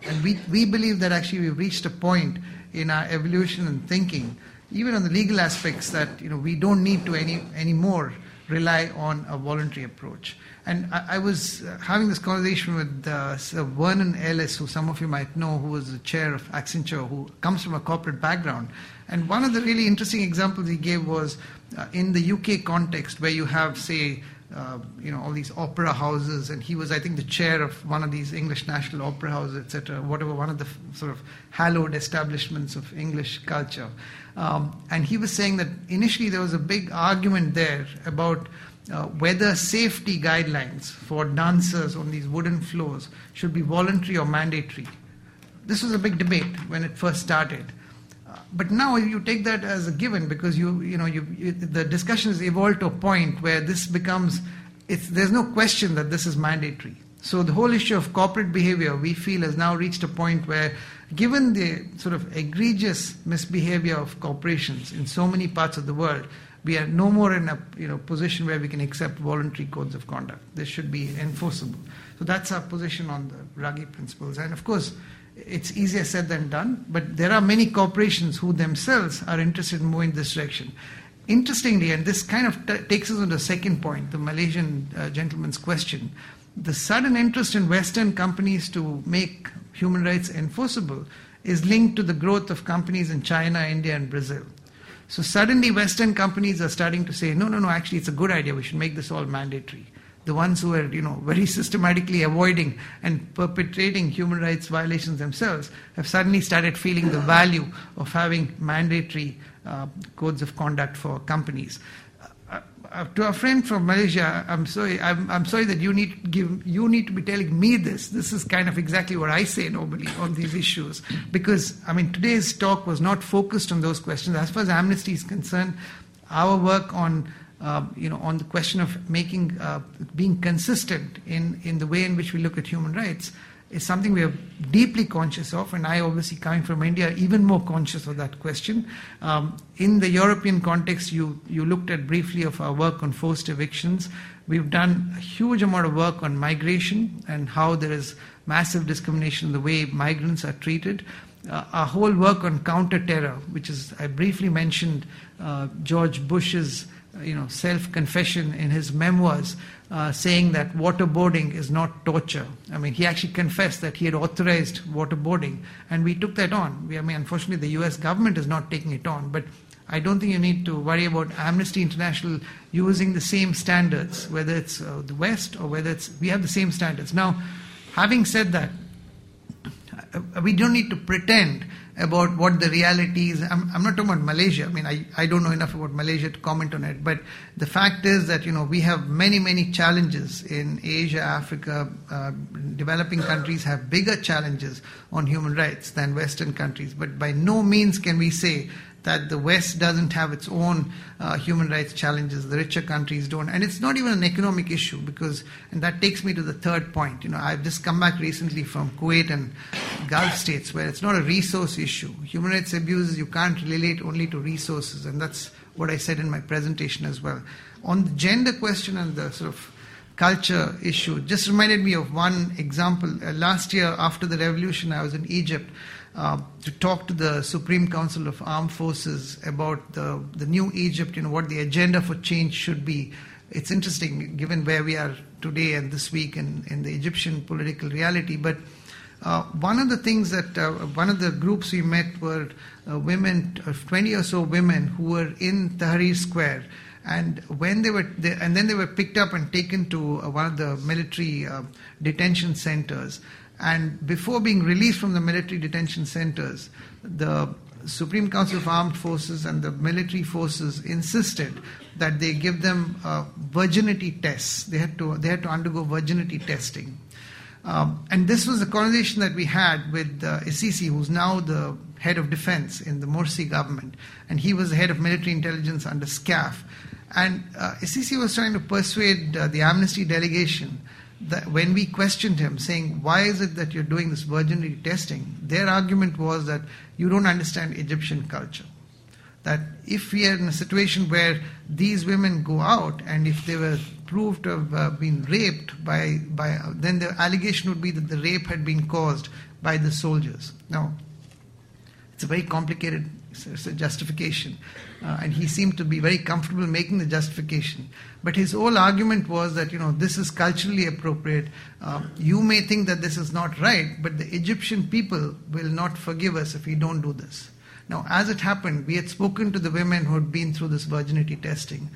And we, we believe that actually we've reached a point in our evolution and thinking, even on the legal aspects, that you know, we don't need to any anymore rely on a voluntary approach. And I, I was uh, having this conversation with uh, Sir Vernon Ellis, who some of you might know, who was the chair of Accenture, who comes from a corporate background. And one of the really interesting examples he gave was uh, in the UK context, where you have, say, uh, you know, all these opera houses, and he was, I think, the chair of one of these English National Opera houses, etc., whatever, one of the f- sort of hallowed establishments of English culture. Um, and he was saying that initially there was a big argument there about uh, whether safety guidelines for dancers on these wooden floors should be voluntary or mandatory. This was a big debate when it first started. But now you take that as a given because you you know you, you, the discussion has evolved to a point where this becomes it's, there's no question that this is mandatory. So the whole issue of corporate behavior we feel has now reached a point where given the sort of egregious misbehavior of corporations in so many parts of the world we are no more in a you know position where we can accept voluntary codes of conduct. This should be enforceable. So that's our position on the Ruggie principles. And of course, it's easier said than done, but there are many corporations who themselves are interested in moving this direction. Interestingly, and this kind of t- takes us on the second point, the Malaysian uh, gentleman's question, the sudden interest in Western companies to make human rights enforceable is linked to the growth of companies in China, India, and Brazil. So suddenly, Western companies are starting to say, no, no, no, actually, it's a good idea. We should make this all mandatory. The ones who are, you know, very systematically avoiding and perpetrating human rights violations themselves have suddenly started feeling the value of having mandatory uh, codes of conduct for companies uh, to a friend from Malaysia, I'm sorry, I'm, I'm sorry that you need give, you need to be telling me this. This is kind of exactly what I say normally on these issues, because I mean today's talk was not focused on those questions. As far as amnesty is concerned, our work on uh, you know, on the question of making, uh, being consistent in, in the way in which we look at human rights is something we are deeply conscious of, and I obviously coming from India, even more conscious of that question. Um, in the European context, you, you looked at briefly of our work on forced evictions. We've done a huge amount of work on migration and how there is massive discrimination in the way migrants are treated. Uh, our whole work on counter-terror, which is, I briefly mentioned uh, George Bush's you know, self-confession in his memoirs uh, saying that waterboarding is not torture. I mean, he actually confessed that he had authorized waterboarding, and we took that on. We, I mean, unfortunately, the U.S. government is not taking it on, but I don't think you need to worry about Amnesty International using the same standards, whether it's uh, the West or whether it's we have the same standards. Now, having said that, uh, we don't need to pretend about what the reality is. I'm, I'm, not talking about Malaysia. I mean, I, I don't know enough about Malaysia to comment on it. But the fact is that, you know, we have many, many challenges in Asia, Africa. Uh, developing countries have bigger challenges on human rights than Western countries. But by no means can we say that the West doesn't have its own uh, human rights challenges, the richer countries don't. And it's not even an economic issue because, and that takes me to the third point. You know, I've just come back recently from Kuwait and Gulf states where it's not a resource issue. Human rights abuses, you can't relate only to resources, and that's what I said in my presentation as well. On the gender question and the sort of culture issue, just reminded me of one example. Uh, last year, after the revolution, I was in Egypt uh, to talk to the Supreme Council of Armed Forces about the, the new Egypt, you know, what the agenda for change should be. It's interesting given where we are today and this week in, in the Egyptian political reality. But uh, one of the things that uh, one of the groups we met were uh, women, uh, 20 or so women who were in Tahrir Square. And when they were, they, and then they were picked up and taken to uh, one of the military detention centers. And before being released from the military detention centers, the Supreme Council of Armed Forces and the military forces insisted that they give them uh, virginity tests. They had to they had to undergo virginity testing, um, and this was a conversation that we had with uh, al-Sisi, who's now the head of defense in the Morsi government, and he was the head of military intelligence under SCAF. And uh, al-Sisi was trying to persuade uh, the Amnesty delegation that when we questioned him, saying, Why is it that you're doing this virginity testing? Their argument was that you don't understand Egyptian culture. That if we are in a situation where these women go out and if they were proved to have uh, been raped by, by then the allegation would be that the rape had been caused by the soldiers. Now, it's a very complicated it's a justification. Uh, and he seemed to be very comfortable making the justification. But his whole argument was that, you know, this is culturally appropriate. Uh, you may think that this is not right, but the Egyptian people will not forgive us if we don't do this. Now, as it happened, we had spoken to the women who had been through this virginity testing.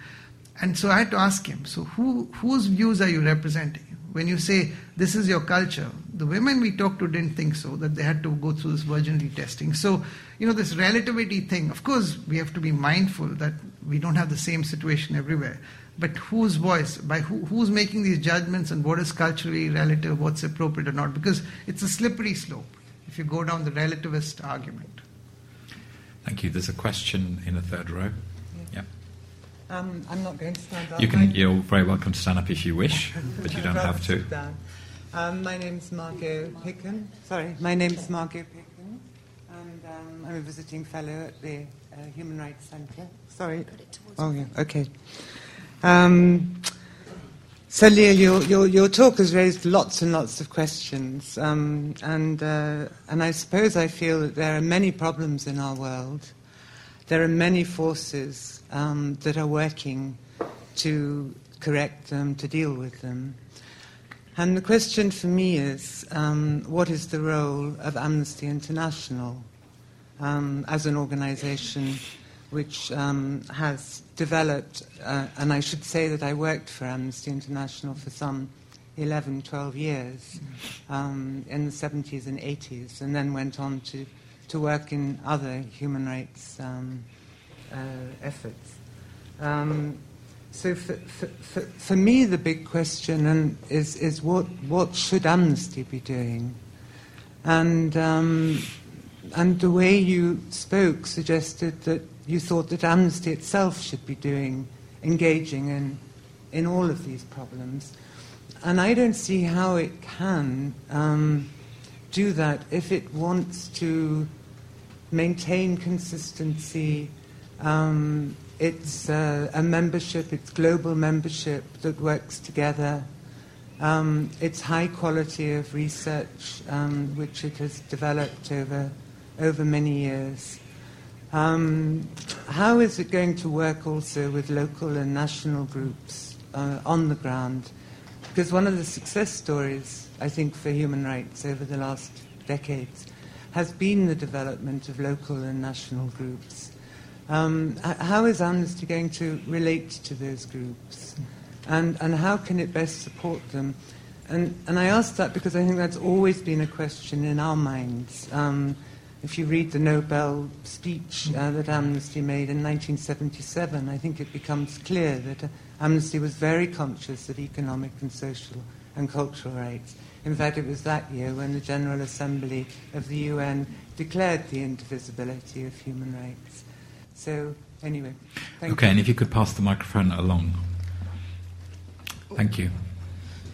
And so I had to ask him, so who, whose views are you representing? When you say this is your culture, the women we talked to didn't think so, that they had to go through this virginity testing. So, you know, this relativity thing, of course, we have to be mindful that we don't have the same situation everywhere. But whose voice, by who, who's making these judgments and what is culturally relative, what's appropriate or not? Because it's a slippery slope if you go down the relativist argument. Thank you. There's a question in the third row. Um, I'm not going to stand up. You can, you're very welcome to stand up if you wish, but you don't have to. Um, my name's Margo Picken. Sorry, my name's Margo Picken, and um, I'm a visiting fellow at the uh, Human Rights Centre. Sorry. Oh, yeah, okay. Um, so, Leah, your, your, your, talk has raised lots and lots of questions, um, and, uh, and I suppose I feel that there are many problems in our world. There are many forces um, that are working to correct them, to deal with them. And the question for me is um, what is the role of Amnesty International um, as an organization which um, has developed, uh, and I should say that I worked for Amnesty International for some 11, 12 years um, in the 70s and 80s, and then went on to, to work in other human rights um, efforts. Um, so for, for, for, me, the big question and is, is what, what should Amnesty be doing? And, um, and the way you spoke suggested that you thought that Amnesty itself should be doing, engaging in, in all of these problems. And I don't see how it can um, do that if it wants to maintain consistency. Um, it's uh, a membership, it's global membership that works together. Um, it's high quality of research, um, which it has developed over, over many years. Um, how is it going to work also with local and national groups uh, on the ground? Because one of the success stories, I think, for human rights over the last decades has been the development of local and national groups. Um, how is Amnesty going to relate to those groups? And, and how can it best support them? And, and I ask that because I think that's always been a question in our minds. Um, if you read the Nobel speech uh, that Amnesty made in 1977, I think it becomes clear that uh, Amnesty was very conscious of economic and social and cultural rights. In fact, it was that year when the General Assembly of the UN declared the indivisibility of human rights. So, anyway. okay, you. and if you could pass the microphone along. Thank you.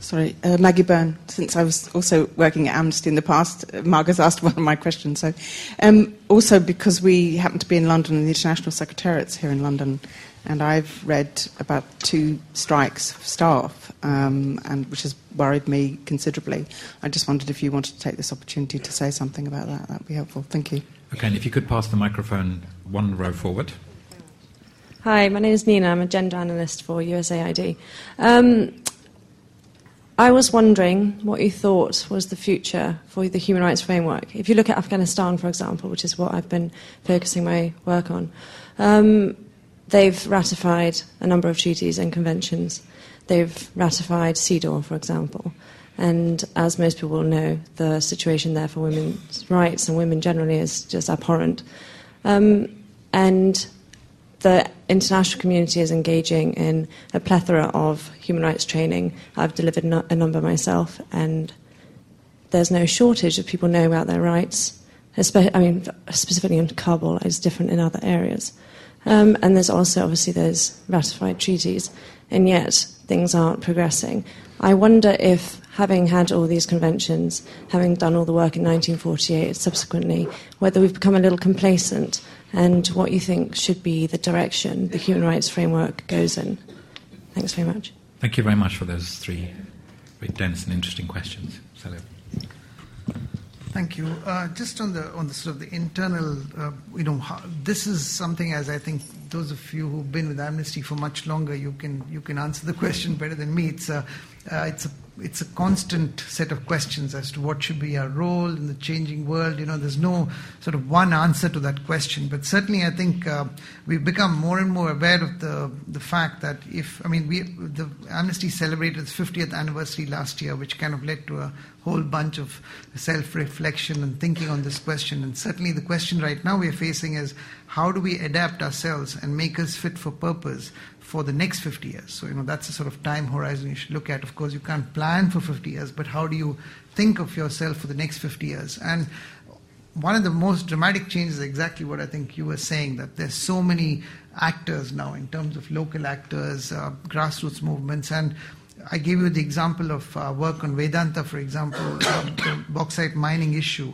Sorry, uh, Maggie Byrne. Since I was also working at Amnesty in the past, uh, Margaret's asked one of my questions. So, um, also because we happen to be in London and the International Secretariat's here in London, and I've read about two strikes of staff, um, and which has worried me considerably. I just wondered if you wanted to take this opportunity to say something about that. That would be helpful. Thank you. Okay, and if you could pass the microphone one row forward. Hi, my name is Nina. I'm a gender analyst for USAID. Um, I was wondering what you thought was the future for the human rights framework. If you look at Afghanistan, for example, which is what I've been focusing my work on, um, they've ratified a number of treaties and conventions. They've ratified CEDAW, for example. And as most people will know, the situation there for women's rights and women generally is just abhorrent. Um, and the international community is engaging in a plethora of human rights training. I've delivered no, a number myself, and there's no shortage of people knowing about their rights. I mean, specifically in Kabul, it's different in other areas. Um, and there's also obviously those ratified treaties, and yet things aren't progressing. I wonder if, having had all these conventions, having done all the work in 1948 subsequently, whether we've become a little complacent and what you think should be the direction the human rights framework goes in. Thanks very much. Thank you very much for those three very dense and interesting questions. Salil. Thank you. Uh, just on the on the sort of the internal, uh, you know, how, this is something as I think those of you who've been with Amnesty for much longer, you can you can answer the question better than me. It's a uh, it's a it's a constant set of questions as to what should be our role in the changing world. You know, there's no sort of one answer to that question, but certainly I think uh, we've become more and more aware of the the fact that if I mean we the Amnesty celebrated its 50th anniversary last year, which kind of led to a whole bunch of self-reflection and thinking on this question. And certainly the question right now we're facing is how do we adapt ourselves and make us fit for purpose for the next 50 years. So, you know, that's the sort of time horizon you should look at. Of course, you can't plan for 50 years, but how do you think of yourself for the next 50 years? And one of the most dramatic changes is exactly what I think you were saying that there's so many actors now in terms of local actors, uh, grassroots movements, and I gave you the example of uh, work on Vedanta, for example, um, the bauxite mining issue.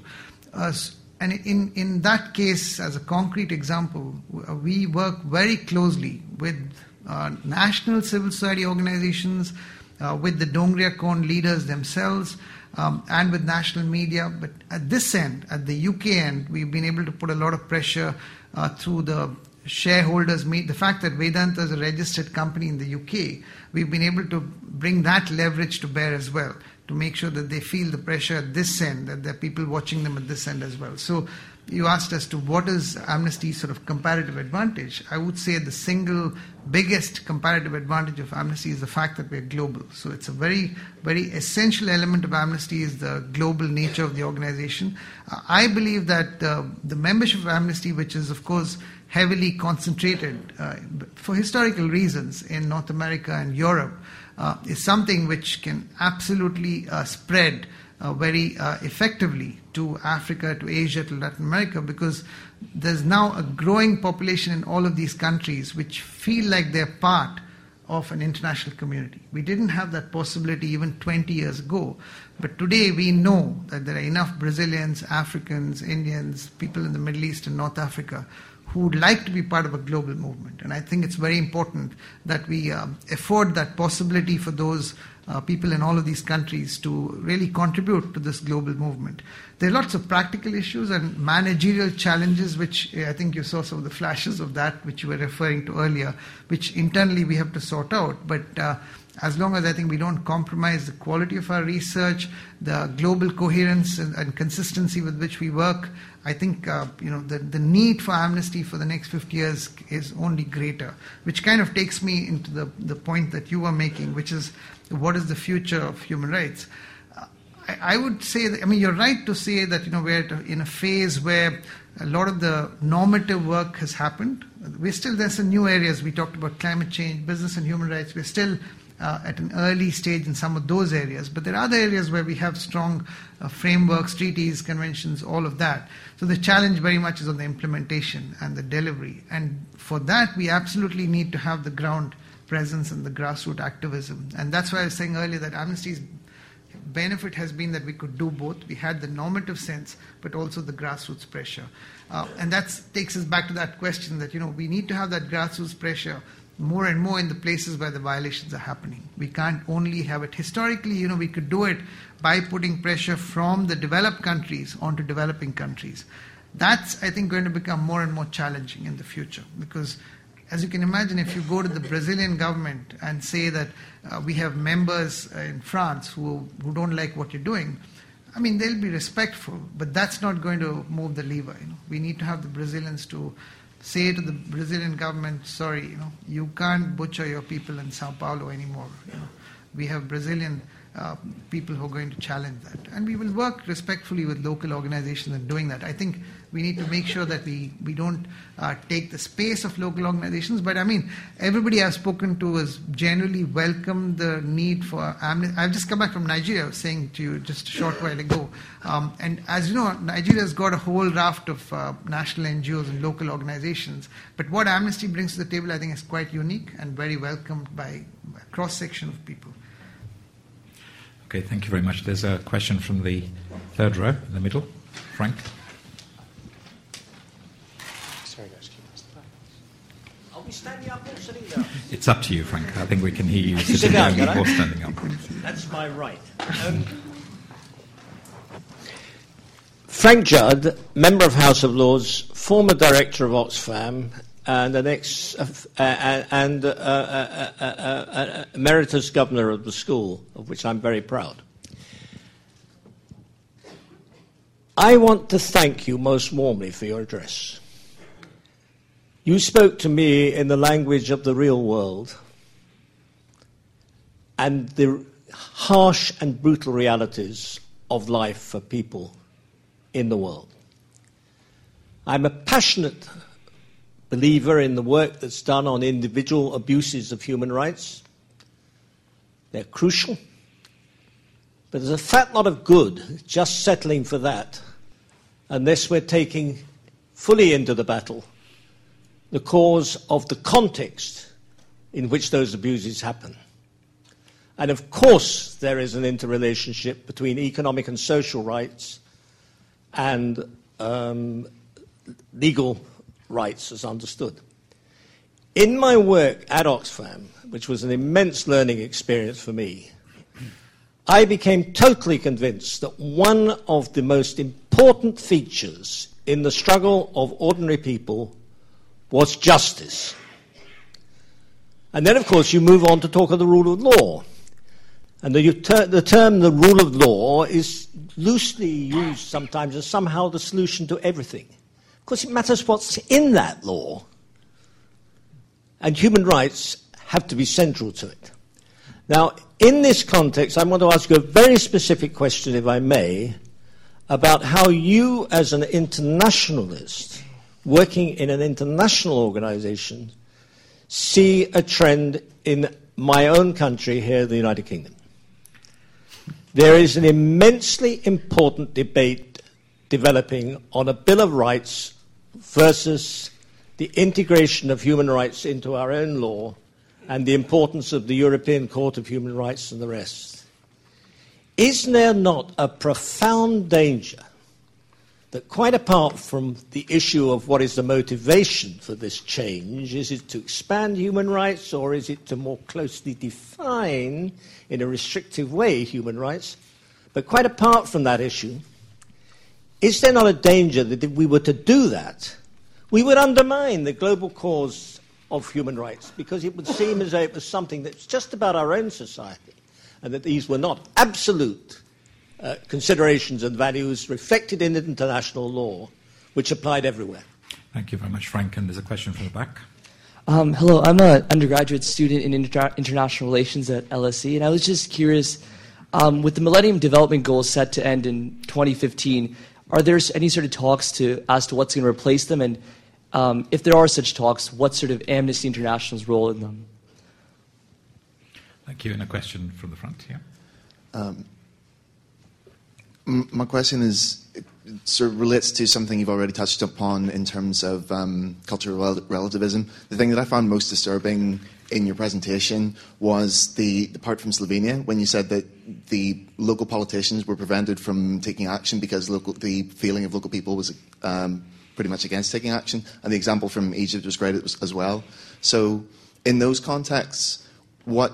Uh, and in, in that case, as a concrete example, we work very closely with national civil society organizations, uh, with the Dongria Kondh leaders themselves, um, and with national media. But at this end, at the UK end, we've been able to put a lot of pressure uh, through the shareholders meet the fact that Vedanta is a registered company in the UK, we've been able to bring that leverage to bear as well to make sure that they feel the pressure at this end, that there are people watching them at this end as well. So you asked as to what is Amnesty's sort of comparative advantage. I would say the single biggest comparative advantage of Amnesty is the fact that we're global. So it's a very, very essential element of Amnesty is the global nature of the organization. Uh, I believe that uh, the membership of Amnesty, which is of course heavily concentrated uh, for historical reasons in North America and Europe, uh, is something which can absolutely uh, spread uh, very effectively to Africa, to Asia, to Latin America, because there's now a growing population in all of these countries which feel like they're part of an international community. We didn't have that possibility even 20 years ago, but today we know that there are enough Brazilians, Africans, Indians, people in the Middle East and North Africa who would like to be part of a global movement. And I think it's very important that we uh, afford that possibility for those uh, people in all of these countries to really contribute to this global movement. There are lots of practical issues and managerial challenges, which uh, I think you saw some of the flashes of that, which you were referring to earlier, which internally we have to sort out. But uh, as long as I think we don't compromise the quality of our research, the global coherence and, and consistency with which we work, I think uh, you know the, the need for amnesty for the next 50 years is only greater, which kind of takes me into the, the point that you were making, which is what is the future of human rights. I, I would say that, I mean, you're right to say that you know we're in a phase where a lot of the normative work has happened. We're still there's some new areas. We talked about climate change, business and human rights. We're still uh, at an early stage in some of those areas. But there are other areas where we have strong uh, frameworks, treaties, conventions, all of that. So the challenge very much is on the implementation and the delivery. And for that, we absolutely need to have the ground presence and the grassroots activism. And that's why I was saying earlier that Amnesty's benefit has been that we could do both. We had the normative sense, but also the grassroots pressure. Uh, and that takes us back to that question that, you know, we need to have that grassroots pressure more and more in the places where the violations are happening. We can't only have it. Historically, you know, we could do it by putting pressure from the developed countries onto developing countries. That's, I think, going to become more and more challenging in the future because, as you can imagine, if you go to the Brazilian government and say that uh, we have members in France who, who don't like what you're doing, I mean, they'll be respectful, but that's not going to move the lever. You know, we need to have the Brazilians to say to the Brazilian government, sorry, you know, you can't butcher your people in Sao Paulo anymore. You know, we have Brazilian uh, people who are going to challenge that, and we will work respectfully with local organizations in doing that. I think we need to make sure that we, we don't uh, take the space of local organizations. But I mean, everybody I've spoken to has generally welcomed the need for amnesty. I've just come back from Nigeria, I was saying to you just a short while ago. Um, and as you know, Nigeria's got a whole raft of uh, national NGOs and local organizations. But what Amnesty brings to the table, I think, is quite unique and very welcomed by a cross section of people. Okay, thank you very much. There's a question from the third row in the middle. Frank. Standing up or sitting down? It's up to you, Frank. I think we can hear you sitting down, down or standing up. That's my right. Um, Frank Judd, member of House of Lords, former director of Oxfam, and an ex uh, uh, and uh, uh, uh, uh, emeritus governor of the school, of which I'm very proud. I want to thank you most warmly for your address. You spoke to me in the language of the real world and the harsh and brutal realities of life for people in the world. I'm a passionate believer in the work that's done on individual abuses of human rights. They're crucial. But there's a fat lot of good just settling for that unless we're taking fully into the battle the cause of the context in which those abuses happen. And of course, there is an interrelationship between economic and social rights and um, legal rights as understood. In my work at Oxfam, which was an immense learning experience for me, I became totally convinced that one of the most important features in the struggle of ordinary people was justice. And then, of course, you move on to talk of the rule of law. And the, the term the rule of law is loosely used sometimes as somehow the solution to everything. Of course, it matters what's in that law. And human rights have to be central to it. Now, in this context, I want to ask you a very specific question, if I may, about how you, as an internationalist, working in an international organization, see a trend in my own country here, the United Kingdom. There is an immensely important debate developing on a Bill of Rights versus the integration of human rights into our own law and the importance of the European Court of Human Rights and the rest. Is there not a profound danger that, quite apart from the issue of what is the motivation for this change, is it to expand human rights or is it to more closely define, in a restrictive way, human rights? But quite apart from that issue, is there not a danger that if we were to do that, we would undermine the global cause of human rights because it would seem as though it was something that's just about our own society and that these were not absolute uh, considerations and values reflected in international law which applied everywhere. Thank you very much, Frank. And there's a question from the back. Um, hello, I'm an undergraduate student in inter- international relations at LSE, and I was just curious um, with the Millennium Development Goals set to end in 2015, are there any sort of talks to as to what's going to replace them? And um, if there are such talks, what sort of Amnesty International's role in them? Thank you. And a question from the front here. Um, my question is sort of relates to something you've already touched upon in terms of um, cultural relativism. The thing that I found most disturbing in your presentation was the, the part from Slovenia when you said that the local politicians were prevented from taking action because local, the feeling of local people was um, pretty much against taking action. And the example from Egypt was great as well. So, in those contexts, what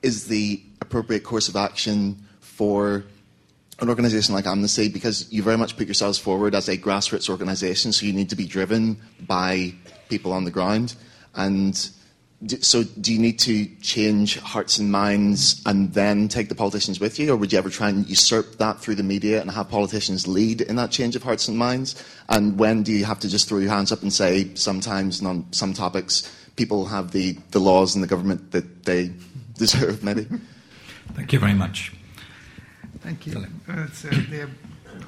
is the appropriate course of action for an organisation like Amnesty? Because you very much put yourselves forward as a grassroots organisation, so you need to be driven by people on the ground. And so do you need to change hearts and minds and then take the politicians with you or would you ever try and usurp that through the media and have politicians lead in that change of hearts and minds and when do you have to just throw your hands up and say sometimes on some topics people have the, the laws and the government that they deserve maybe thank you very much thank you uh, so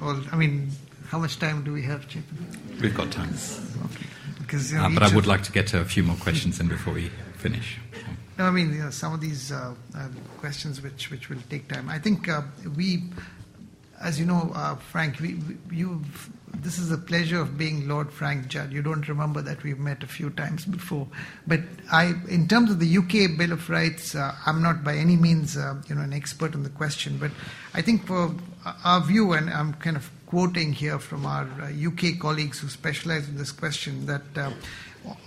all, i mean how much time do we have Chip? we've got time okay because you know, uh, but I would like to get to a few more questions in before we finish. No, I mean you know, some of these uh, uh, questions which which will take time. I think uh, we, as you know, uh, Frank, we, we, you this is the pleasure of being Lord Frank Judd. You don't remember that we've met a few times before, but I, in terms of the UK Bill of Rights, uh, I'm not by any means uh, you know an expert on the question, but I think for our view, and I'm kind of quoting here from our UK colleagues who specialize in this question, that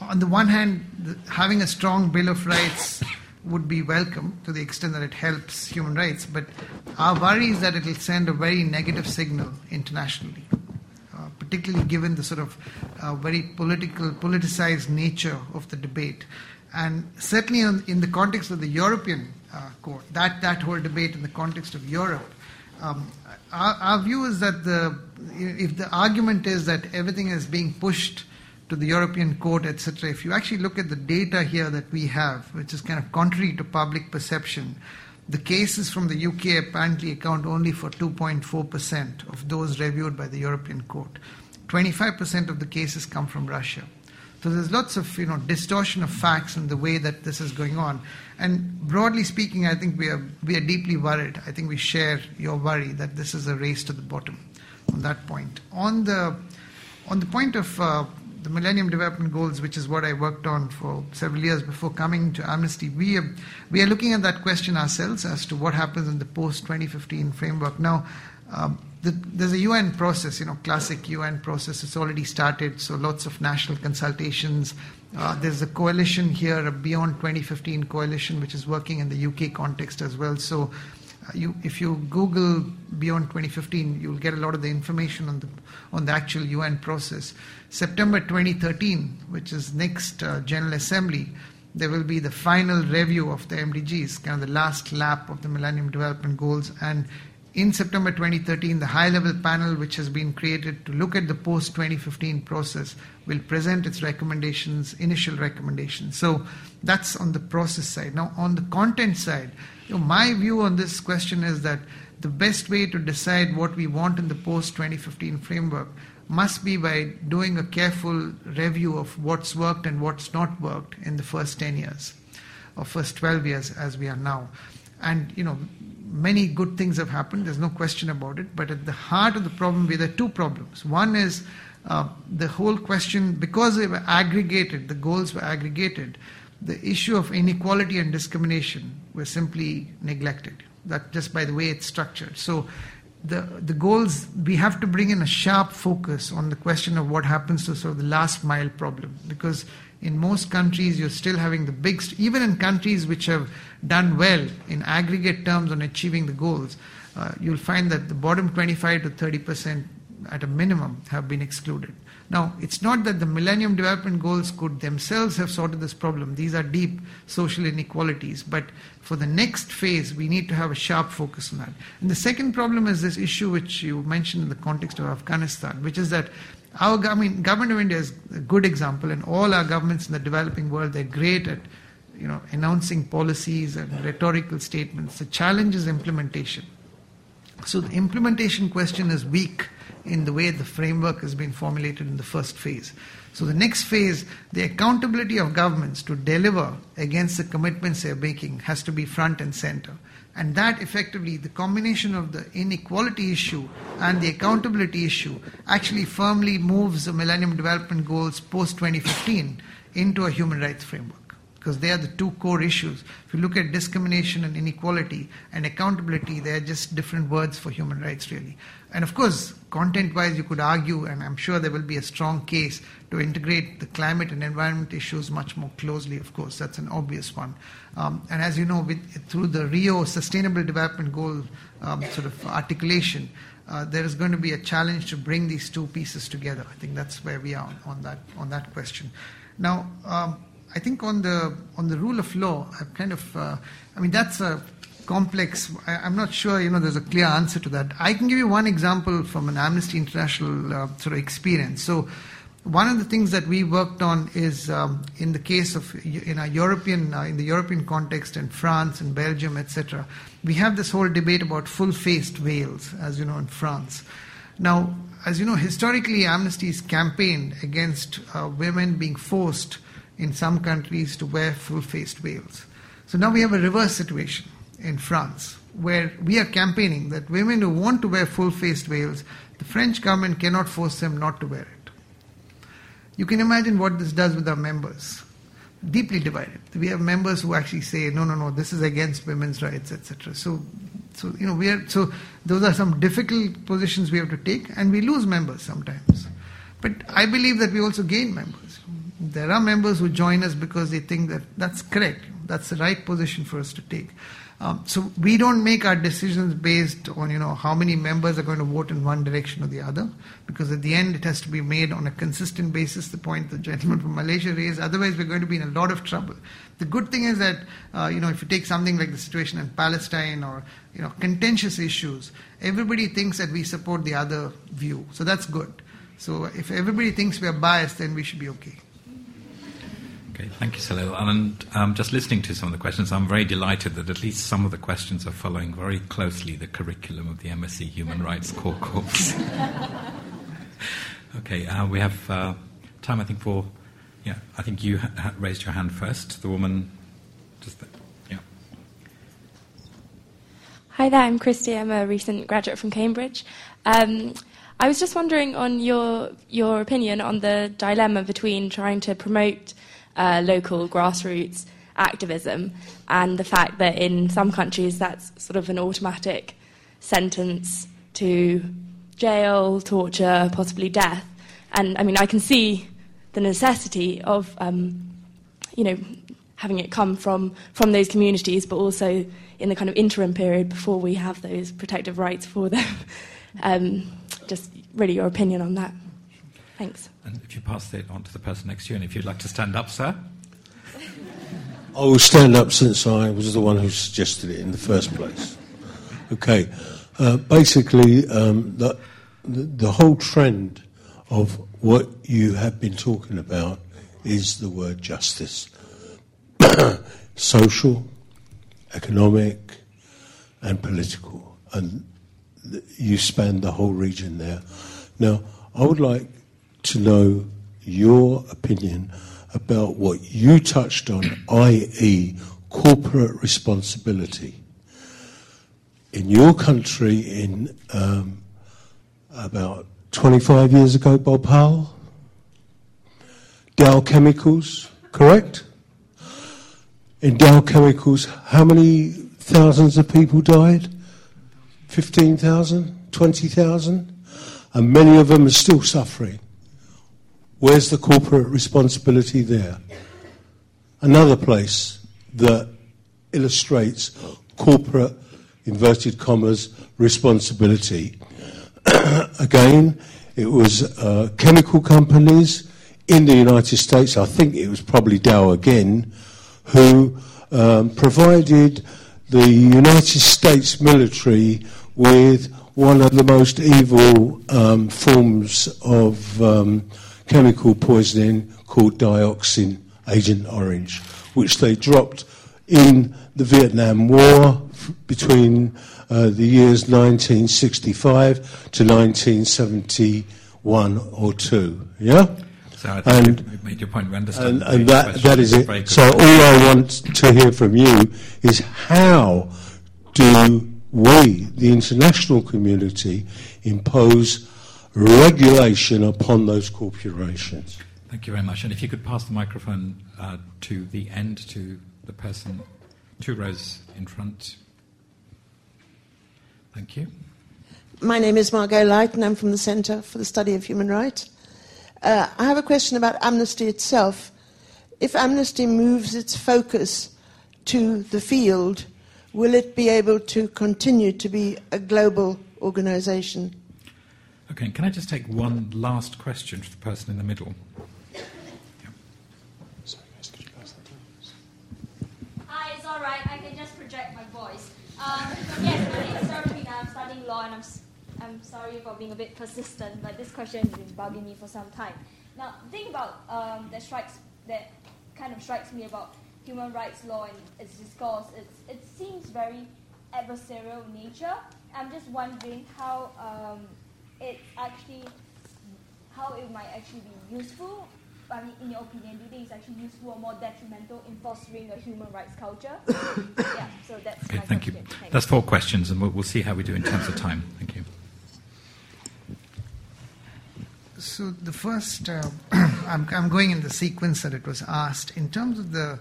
on the one hand, the, having a strong Bill of Rights would be welcome to the extent that it helps human rights, but our worry is that it will send a very negative signal internationally, uh, particularly given the sort of uh, very political, politicized nature of the debate. And certainly in, in the context of the European uh, court, that, that whole debate in the context of Europe, um, our, our, view is that the, if the argument is that everything is being pushed to the European Court, etc., if you actually look at the data here that we have, which is kind of contrary to public perception, the cases from the UK apparently account only for 2.4% of those reviewed by the European Court. 25% of the cases come from Russia. So there's lots of you know distortion of facts in the way that this is going on. And broadly speaking, I think we are we are deeply worried. I think we share your worry that this is a race to the bottom on that point. On the on the point of uh, the Millennium Development Goals, which is what I worked on for several years before coming to Amnesty, we are, we are looking at that question ourselves as to what happens in the post 2015 framework. Now, um, the, there's a UN process, you know, classic UN process. It's already started, so lots of national consultations. Uh, there's a coalition here, a Beyond 2015 coalition, which is working in the UK context as well. So you, if you Google beyond 2015, you'll get a lot of the information on the on the actual UN process. September 2013, which is next uh, General Assembly, there will be the final review of the MDGs, kind of the last lap of the Millennium Development Goals, and in September 2013, the high level panel, which has been created to look at the post 2015 process, will present its recommendations, initial recommendations. So that's on the process side. Now, on the content side, you know, my view on this question is that the best way to decide what we want in the post 2015 framework must be by doing a careful review of what's worked and what's not worked in the first 10 years or first 12 years as we are now. And, you know, many good things have happened, there's no question about it, but at the heart of the problem, there are two problems. One is uh, the whole question, because they were aggregated, the goals were aggregated, the issue of inequality and discrimination were simply neglected. That just by the way it's structured. So the the goals we have to bring in a sharp focus on the question of what happens to sort of the last mile problem. Because in most countries you're still having the big even in countries which have done well in aggregate terms on achieving the goals uh, you'll find that the bottom 25 to 30 percent at a minimum have been excluded now, it's not that the Millennium Development Goals could themselves have sorted this problem. These are deep social inequalities. But for the next phase, we need to have a sharp focus on that. And the second problem is this issue which you mentioned in the context of Afghanistan, which is that our I mean, government of India is a good example, and all our governments in the developing world, they're great at you know, announcing policies and rhetorical statements. The challenge is implementation. So the implementation question is weak in the way the framework has been formulated in the first phase. So, the next phase, the accountability of governments to deliver against the commitments they're making has to be front and center. And that effectively, the combination of the inequality issue and the accountability issue actually firmly moves the Millennium Development Goals post 2015 into a human rights framework because they are the two core issues. If you look at discrimination and inequality and accountability, they are just different words for human rights, really. And of course, content wise, you could argue, and I'm sure there will be a strong case to integrate the climate and environment issues much more closely, of course. That's an obvious one. Um, and as you know, with, through the Rio Sustainable Development Goal um, sort of articulation, uh, there is going to be a challenge to bring these two pieces together. I think that's where we are on, on that, on that question. Now, um, I think on the on the rule of law, I've kind of, uh, I mean, that's a complex. I, am not sure, you know, there's a clear answer to that. I can give you one example from an Amnesty International uh, sort of experience. So, one of the things that we worked on is um, in the case of in a European, uh, in the European context, in France and Belgium, etc. We have this whole debate about full-faced veils, as you know, in France. Now, as you know, historically, Amnesty's campaigned against uh, women being forced in some countries to wear full faced veils. So now we have a reverse situation in France where we are campaigning that women who want to wear full faced veils, the French government cannot force them not to wear it. You can imagine what this does with our members. Deeply divided. We have members who actually say, no, no, no, this is against women's rights, etc. So, so you know, we are so those are some difficult positions we have to take, and we lose members sometimes. But I believe that we also gain members there are members who join us because they think that that's correct, that's the right position for us to take. Um, so we don't make our decisions based on you know how many members are going to vote in one direction or the other, because at the end it has to be made on a consistent basis. The point the gentleman from Malaysia raised. Otherwise, we're going to be in a lot of trouble. The good thing is that uh, you know if you take something like the situation in Palestine or you know contentious issues, everybody thinks that we support the other view. So that's good. So if everybody thinks we are biased, then we should be okay. Okay, thank you, Salil. And um, just listening to some of the questions, I'm very delighted that at least some of the questions are following very closely the curriculum of the MSc Human Rights Core Course. okay, uh, we have uh, time, I think, for. Yeah, I think you ha- raised your hand first. The woman, just. Yeah. Hi there, I'm Christy. I'm a recent graduate from Cambridge. Um, I was just wondering on your your opinion on the dilemma between trying to promote uh, local grassroots activism, and the fact that in some countries that's sort of an automatic sentence to jail, torture, possibly death. And I mean, I can see the necessity of, um, you know, having it come from, from those communities, but also in the kind of interim period before we have those protective rights for them. um, just really your opinion on that. Thanks. And if you pass it on to the person next to you, and if you'd like to stand up, sir. I will stand up since I was the one who suggested it in the first place. Okay. Uh, basically, um, the, the, the whole trend of what you have been talking about is the word justice. Social, economic, and political. And you span the whole region there. Now, I would like to know your opinion about what you touched on, i.e., corporate responsibility. In your country, in um, about 25 years ago, Bhopal, Dow Chemicals, correct? In Dow Chemicals, how many thousands of people died? 15,000? 20,000? And many of them are still suffering. Where's the corporate responsibility there? Another place that illustrates corporate, inverted commas, responsibility. Again, it was uh, chemical companies in the United States, I think it was probably Dow again, who um, provided the United States military with one of the most evil um, forms of um, chemical poisoning called dioxin Agent Orange, which they dropped in the Vietnam War between uh, the years 1965 to 1971 or two. Yeah? So I think you've- you've made your point. We understand And, and that, that is it. So all I want to hear from you is how do we, the international community, impose regulation upon those corporations? Thank you very much. And if you could pass the microphone uh, to the end, to the person two rows in front. Thank you. My name is Margot Light, and I'm from the Centre for the Study of Human Rights. Uh, I have a question about Amnesty itself. If Amnesty moves its focus to the field, will it be able to continue to be a global organisation? Okay, can I just take one last question for the person in the middle? Sorry, guys, could you pass that? Hi, it's all right. I can just project my voice. Um, yes, my name is Sarafina. I'm studying law, and I'm, I'm sorry for being a bit persistent, but this question has been bugging me for some time. Now, the thing about um, that strikes that kind of strikes me about human rights law and its discourse, it's, it seems very adversarial in nature. I'm just wondering how um, it actually, how it might actually be useful I mean, in your opinion, do you think it's actually useful or more detrimental in fostering a human rights culture? yeah, so that's Okay, my thank you. Thanks. That's four questions, and we'll, we'll see how we do in terms of time. Thank you. So the first, uh, I'm, I'm going in the sequence that it was asked. In terms of the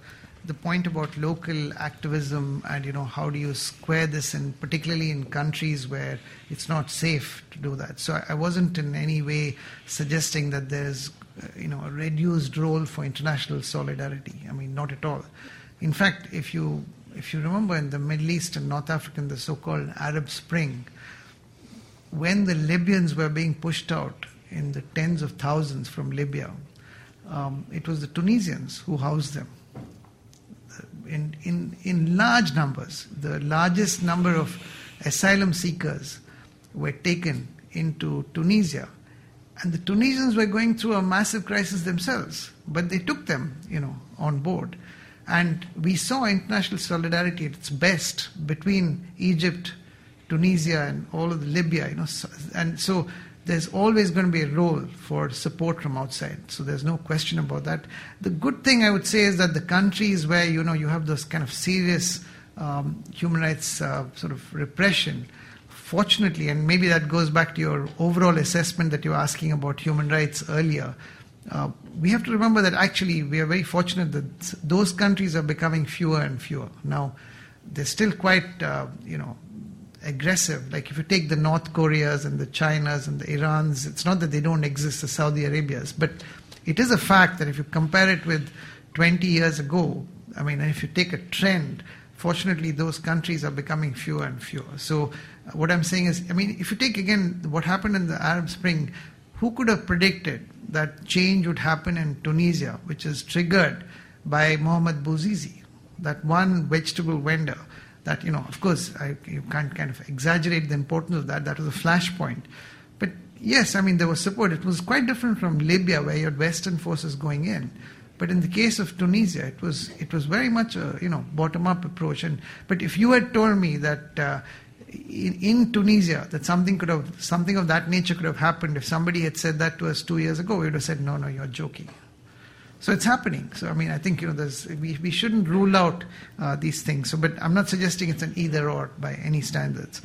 the point about local activism and you know how do you square this, and particularly in countries where it's not safe to do that. So I, wasn't in any way suggesting that there's uh, you know a reduced role for international solidarity. I mean, not at all. In fact, if you if you remember in the Middle East and North Africa, in the so-called Arab Spring, when the Libyans were being pushed out in the tens of thousands from Libya, um, it was the Tunisians who housed them. In, in, in large numbers, the largest number of asylum seekers were taken into Tunisia. And the Tunisians were going through a massive crisis themselves, but they took them, you know, on board. And we saw international solidarity at its best between Egypt, Tunisia, and all of Libya, you know. And so there's always going to be a role for support from outside. So there's no question about that. The good thing I would say is that the countries where you know you have those kind of serious um, human rights uh, sort of repression, fortunately, and maybe that goes back to your overall assessment that you were asking about human rights earlier. Uh, we have to remember that actually we are very fortunate that those countries are becoming fewer and fewer. Now, they're still quite, uh, you know, aggressive. Like if you take the North Koreas and the Chinas and the Irans, it's not that they don't exist, the Saudi Arabias, but it is a fact that if you compare it with 20 years ago, I mean, if you take a trend, fortunately those countries are becoming fewer and fewer. So uh, what I'm saying is, I mean, if you take again what happened in the Arab Spring, who could have predicted that change would happen in Tunisia, which is triggered by Mohamed Bouazizi, that one vegetable vendor that, you know, of course, I, you can't kind of exaggerate the importance of that. That was a flashpoint. But yes, I mean, there was support. It was quite different from Libya, where you had Western forces going in. But in the case of Tunisia, it was it was very much a you know bottom up approach. And but if you had told me that uh, in, in, Tunisia that something could have something of that nature could have happened if somebody had said that to us two years ago, we would have said no, no, you're joking. So it's happening. So I mean, I think you know, there's, we we shouldn't rule out uh, these things. So, but I'm not suggesting it's an either or by any standards.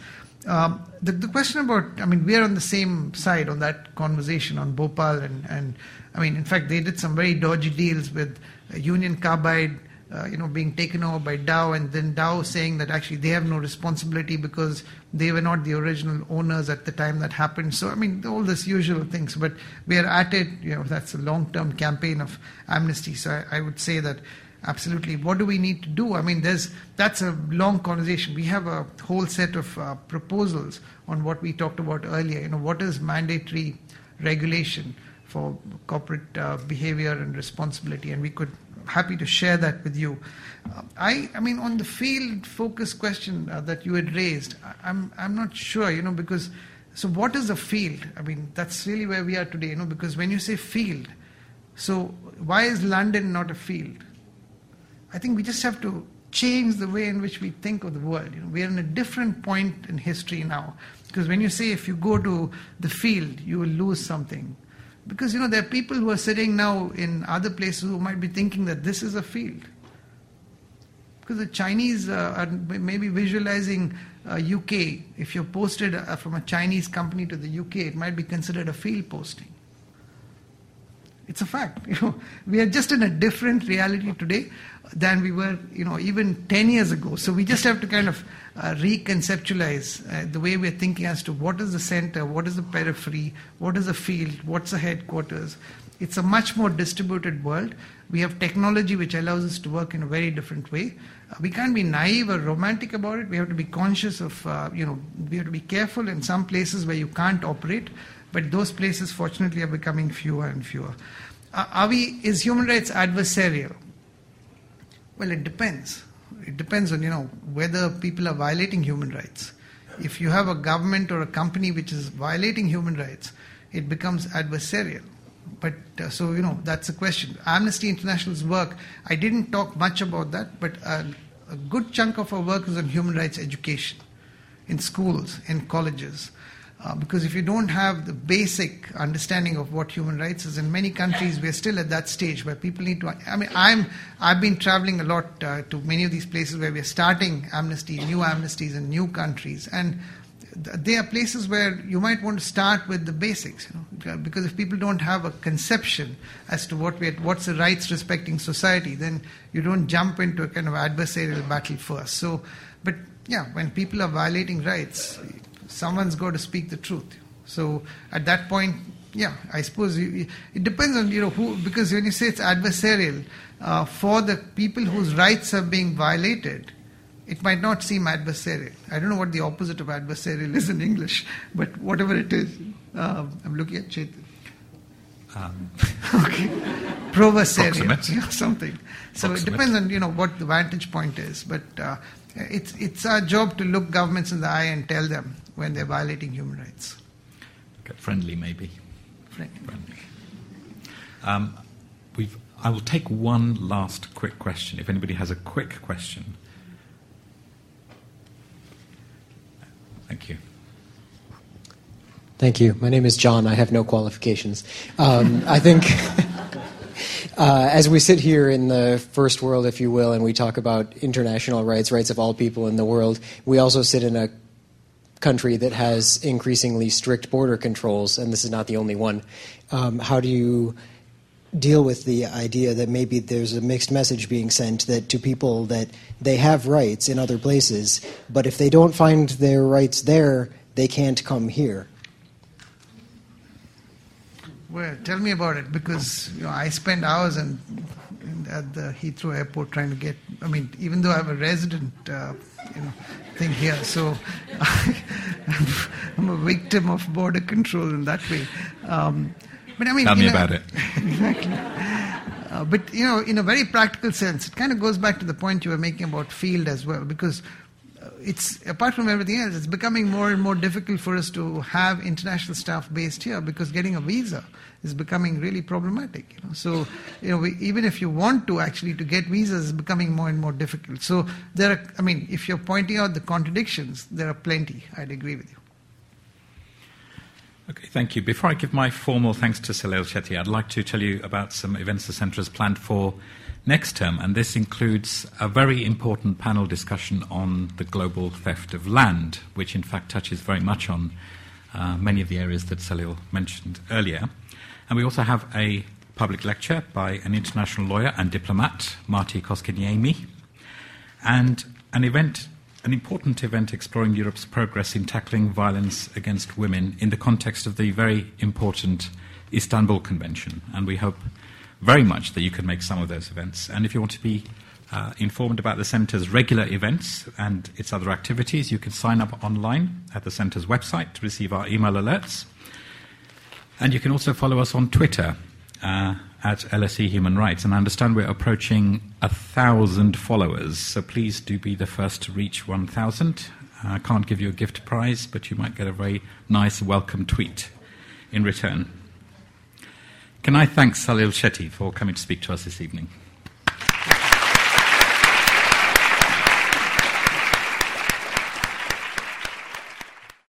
Um, the, the question about, I mean, we are on the same side on that conversation on Bhopal, and, and I mean, in fact, they did some very dodgy deals with Union Carbide, uh, you know, being taken over by Dow, and then Dow saying that actually they have no responsibility because they were not the original owners at the time that happened. So, I mean, all this usual things. But we are at it. You know, that's a long-term campaign of amnesty. So, I, I would say that absolutely what do we need to do i mean there's that's a long conversation we have a whole set of uh, proposals on what we talked about earlier you know what is mandatory regulation for corporate uh, behavior and responsibility and we could happy to share that with you uh, i i mean on the field focus question uh, that you had raised i'm i'm not sure you know because so what is a field i mean that's really where we are today you know because when you say field so why is london not a field I think we just have to change the way in which we think of the world. You know, we are in a different point in history now. Because when you say if you go to the field, you will lose something. Because you know there are people who are sitting now in other places who might be thinking that this is a field. Because the Chinese uh, are maybe visualizing uh, UK. If you're posted uh, from a Chinese company to the UK, it might be considered a field posting. It's a fact. You know, we are just in a different reality today than we were, you know, even 10 years ago. So we just have to kind of uh, reconceptualize uh, the way we're thinking as to what is the center, what is the periphery, what is the field, what's the headquarters. It's a much more distributed world. We have technology which allows us to work in a very different way. Uh, we can't be naive or romantic about it. We have to be conscious of, uh, you know, we have to be careful in some places where you can't operate, but those places, fortunately, are becoming fewer and fewer. Uh, are we, is human rights adversarial? Well, it depends. It depends on, you know, whether people are violating human rights. If you have a government or a company which is violating human rights, it becomes adversarial. But uh, so, you know, that's a question. Amnesty International's work, I didn't talk much about that, but a, a good chunk of our work is on human rights education in schools, in colleges. Uh, because if you don't have the basic understanding of what human rights is, in many countries we're still at that stage where people need to. I mean, I'm I've been traveling a lot uh, to many of these places where we're starting amnesty, new amnesties in new countries, and they are places where you might want to start with the basics, you know, because if people don't have a conception as to what we what's a rights respecting society, then you don't jump into a kind of adversarial battle first. So, but yeah, when people are violating rights, someone's got to speak the truth. So at that point, yeah, I suppose you, it depends on you know who because when you say it's adversarial uh, for the people whose rights are being violated, it might not seem adversarial. I don't know what the opposite of adversarial is in English, but whatever it is, uh, I'm looking at Chetan. Um. okay, provocerial, something. So Proximate. it depends on you know what the vantage point is, but uh, it's it's our job to look governments in the eye and tell them when they're violating human rights. Okay, friendly, maybe. Friendly. friendly. Um, we've, I will take one last quick question. If anybody has a quick question. Thank you. Thank you. My name is John. I have no qualifications. Um, I think. Uh, as we sit here in the first world, if you will, and we talk about international rights, rights of all people in the world, we also sit in a country that has increasingly strict border controls, and this is not the only one. Um, how do you deal with the idea that maybe there's a mixed message being sent that to people that they have rights in other places, but if they don't find their rights there, they can't come here? Well, tell me about it because you know I spend hours in, at the Heathrow airport trying to get. I mean, even though I'm a resident, uh, you know, thing here, so I, am a victim of border control in that way. Um, but I mean, tell me about it. exactly. Uh, but you know, in a very practical sense, it kind of goes back to the point you were making about field as well, because it's apart from everything else, it's becoming more and more difficult for us to have international staff based here because getting a visa is becoming really problematic. You know? So, you know, we, even if you want to actually to get visas, it's becoming more and more difficult. So there are, I mean, if you're pointing out the contradictions, there are plenty. I'd agree with you. Okay, thank you. Before I give my formal thanks to Salil Shetty, I'd like to tell you about some events the Centre has planned for next term, and this includes a very important panel discussion on the global theft of land, which in fact touches very much on uh, many of the areas that Salil mentioned earlier. And we also have a public lecture by an international lawyer and diplomat, Martti Koskenniemi, and an event, an important event exploring Europe's progress in tackling violence against women in the context of the very important Istanbul Convention. And we hope very much that you can make some of those events. And if you want to be uh, informed about the Centre's regular events and its other activities, you can sign up online at the Centre's website to receive our email alerts. And you can also follow us on Twitter uh, at LSE Human Rights. And I understand we're approaching a thousand followers, so please do be the first to reach 1,000. I can't give you a gift prize, but you might get a very nice welcome tweet in return. Can I thank Salil Shetty for coming to speak to us this evening?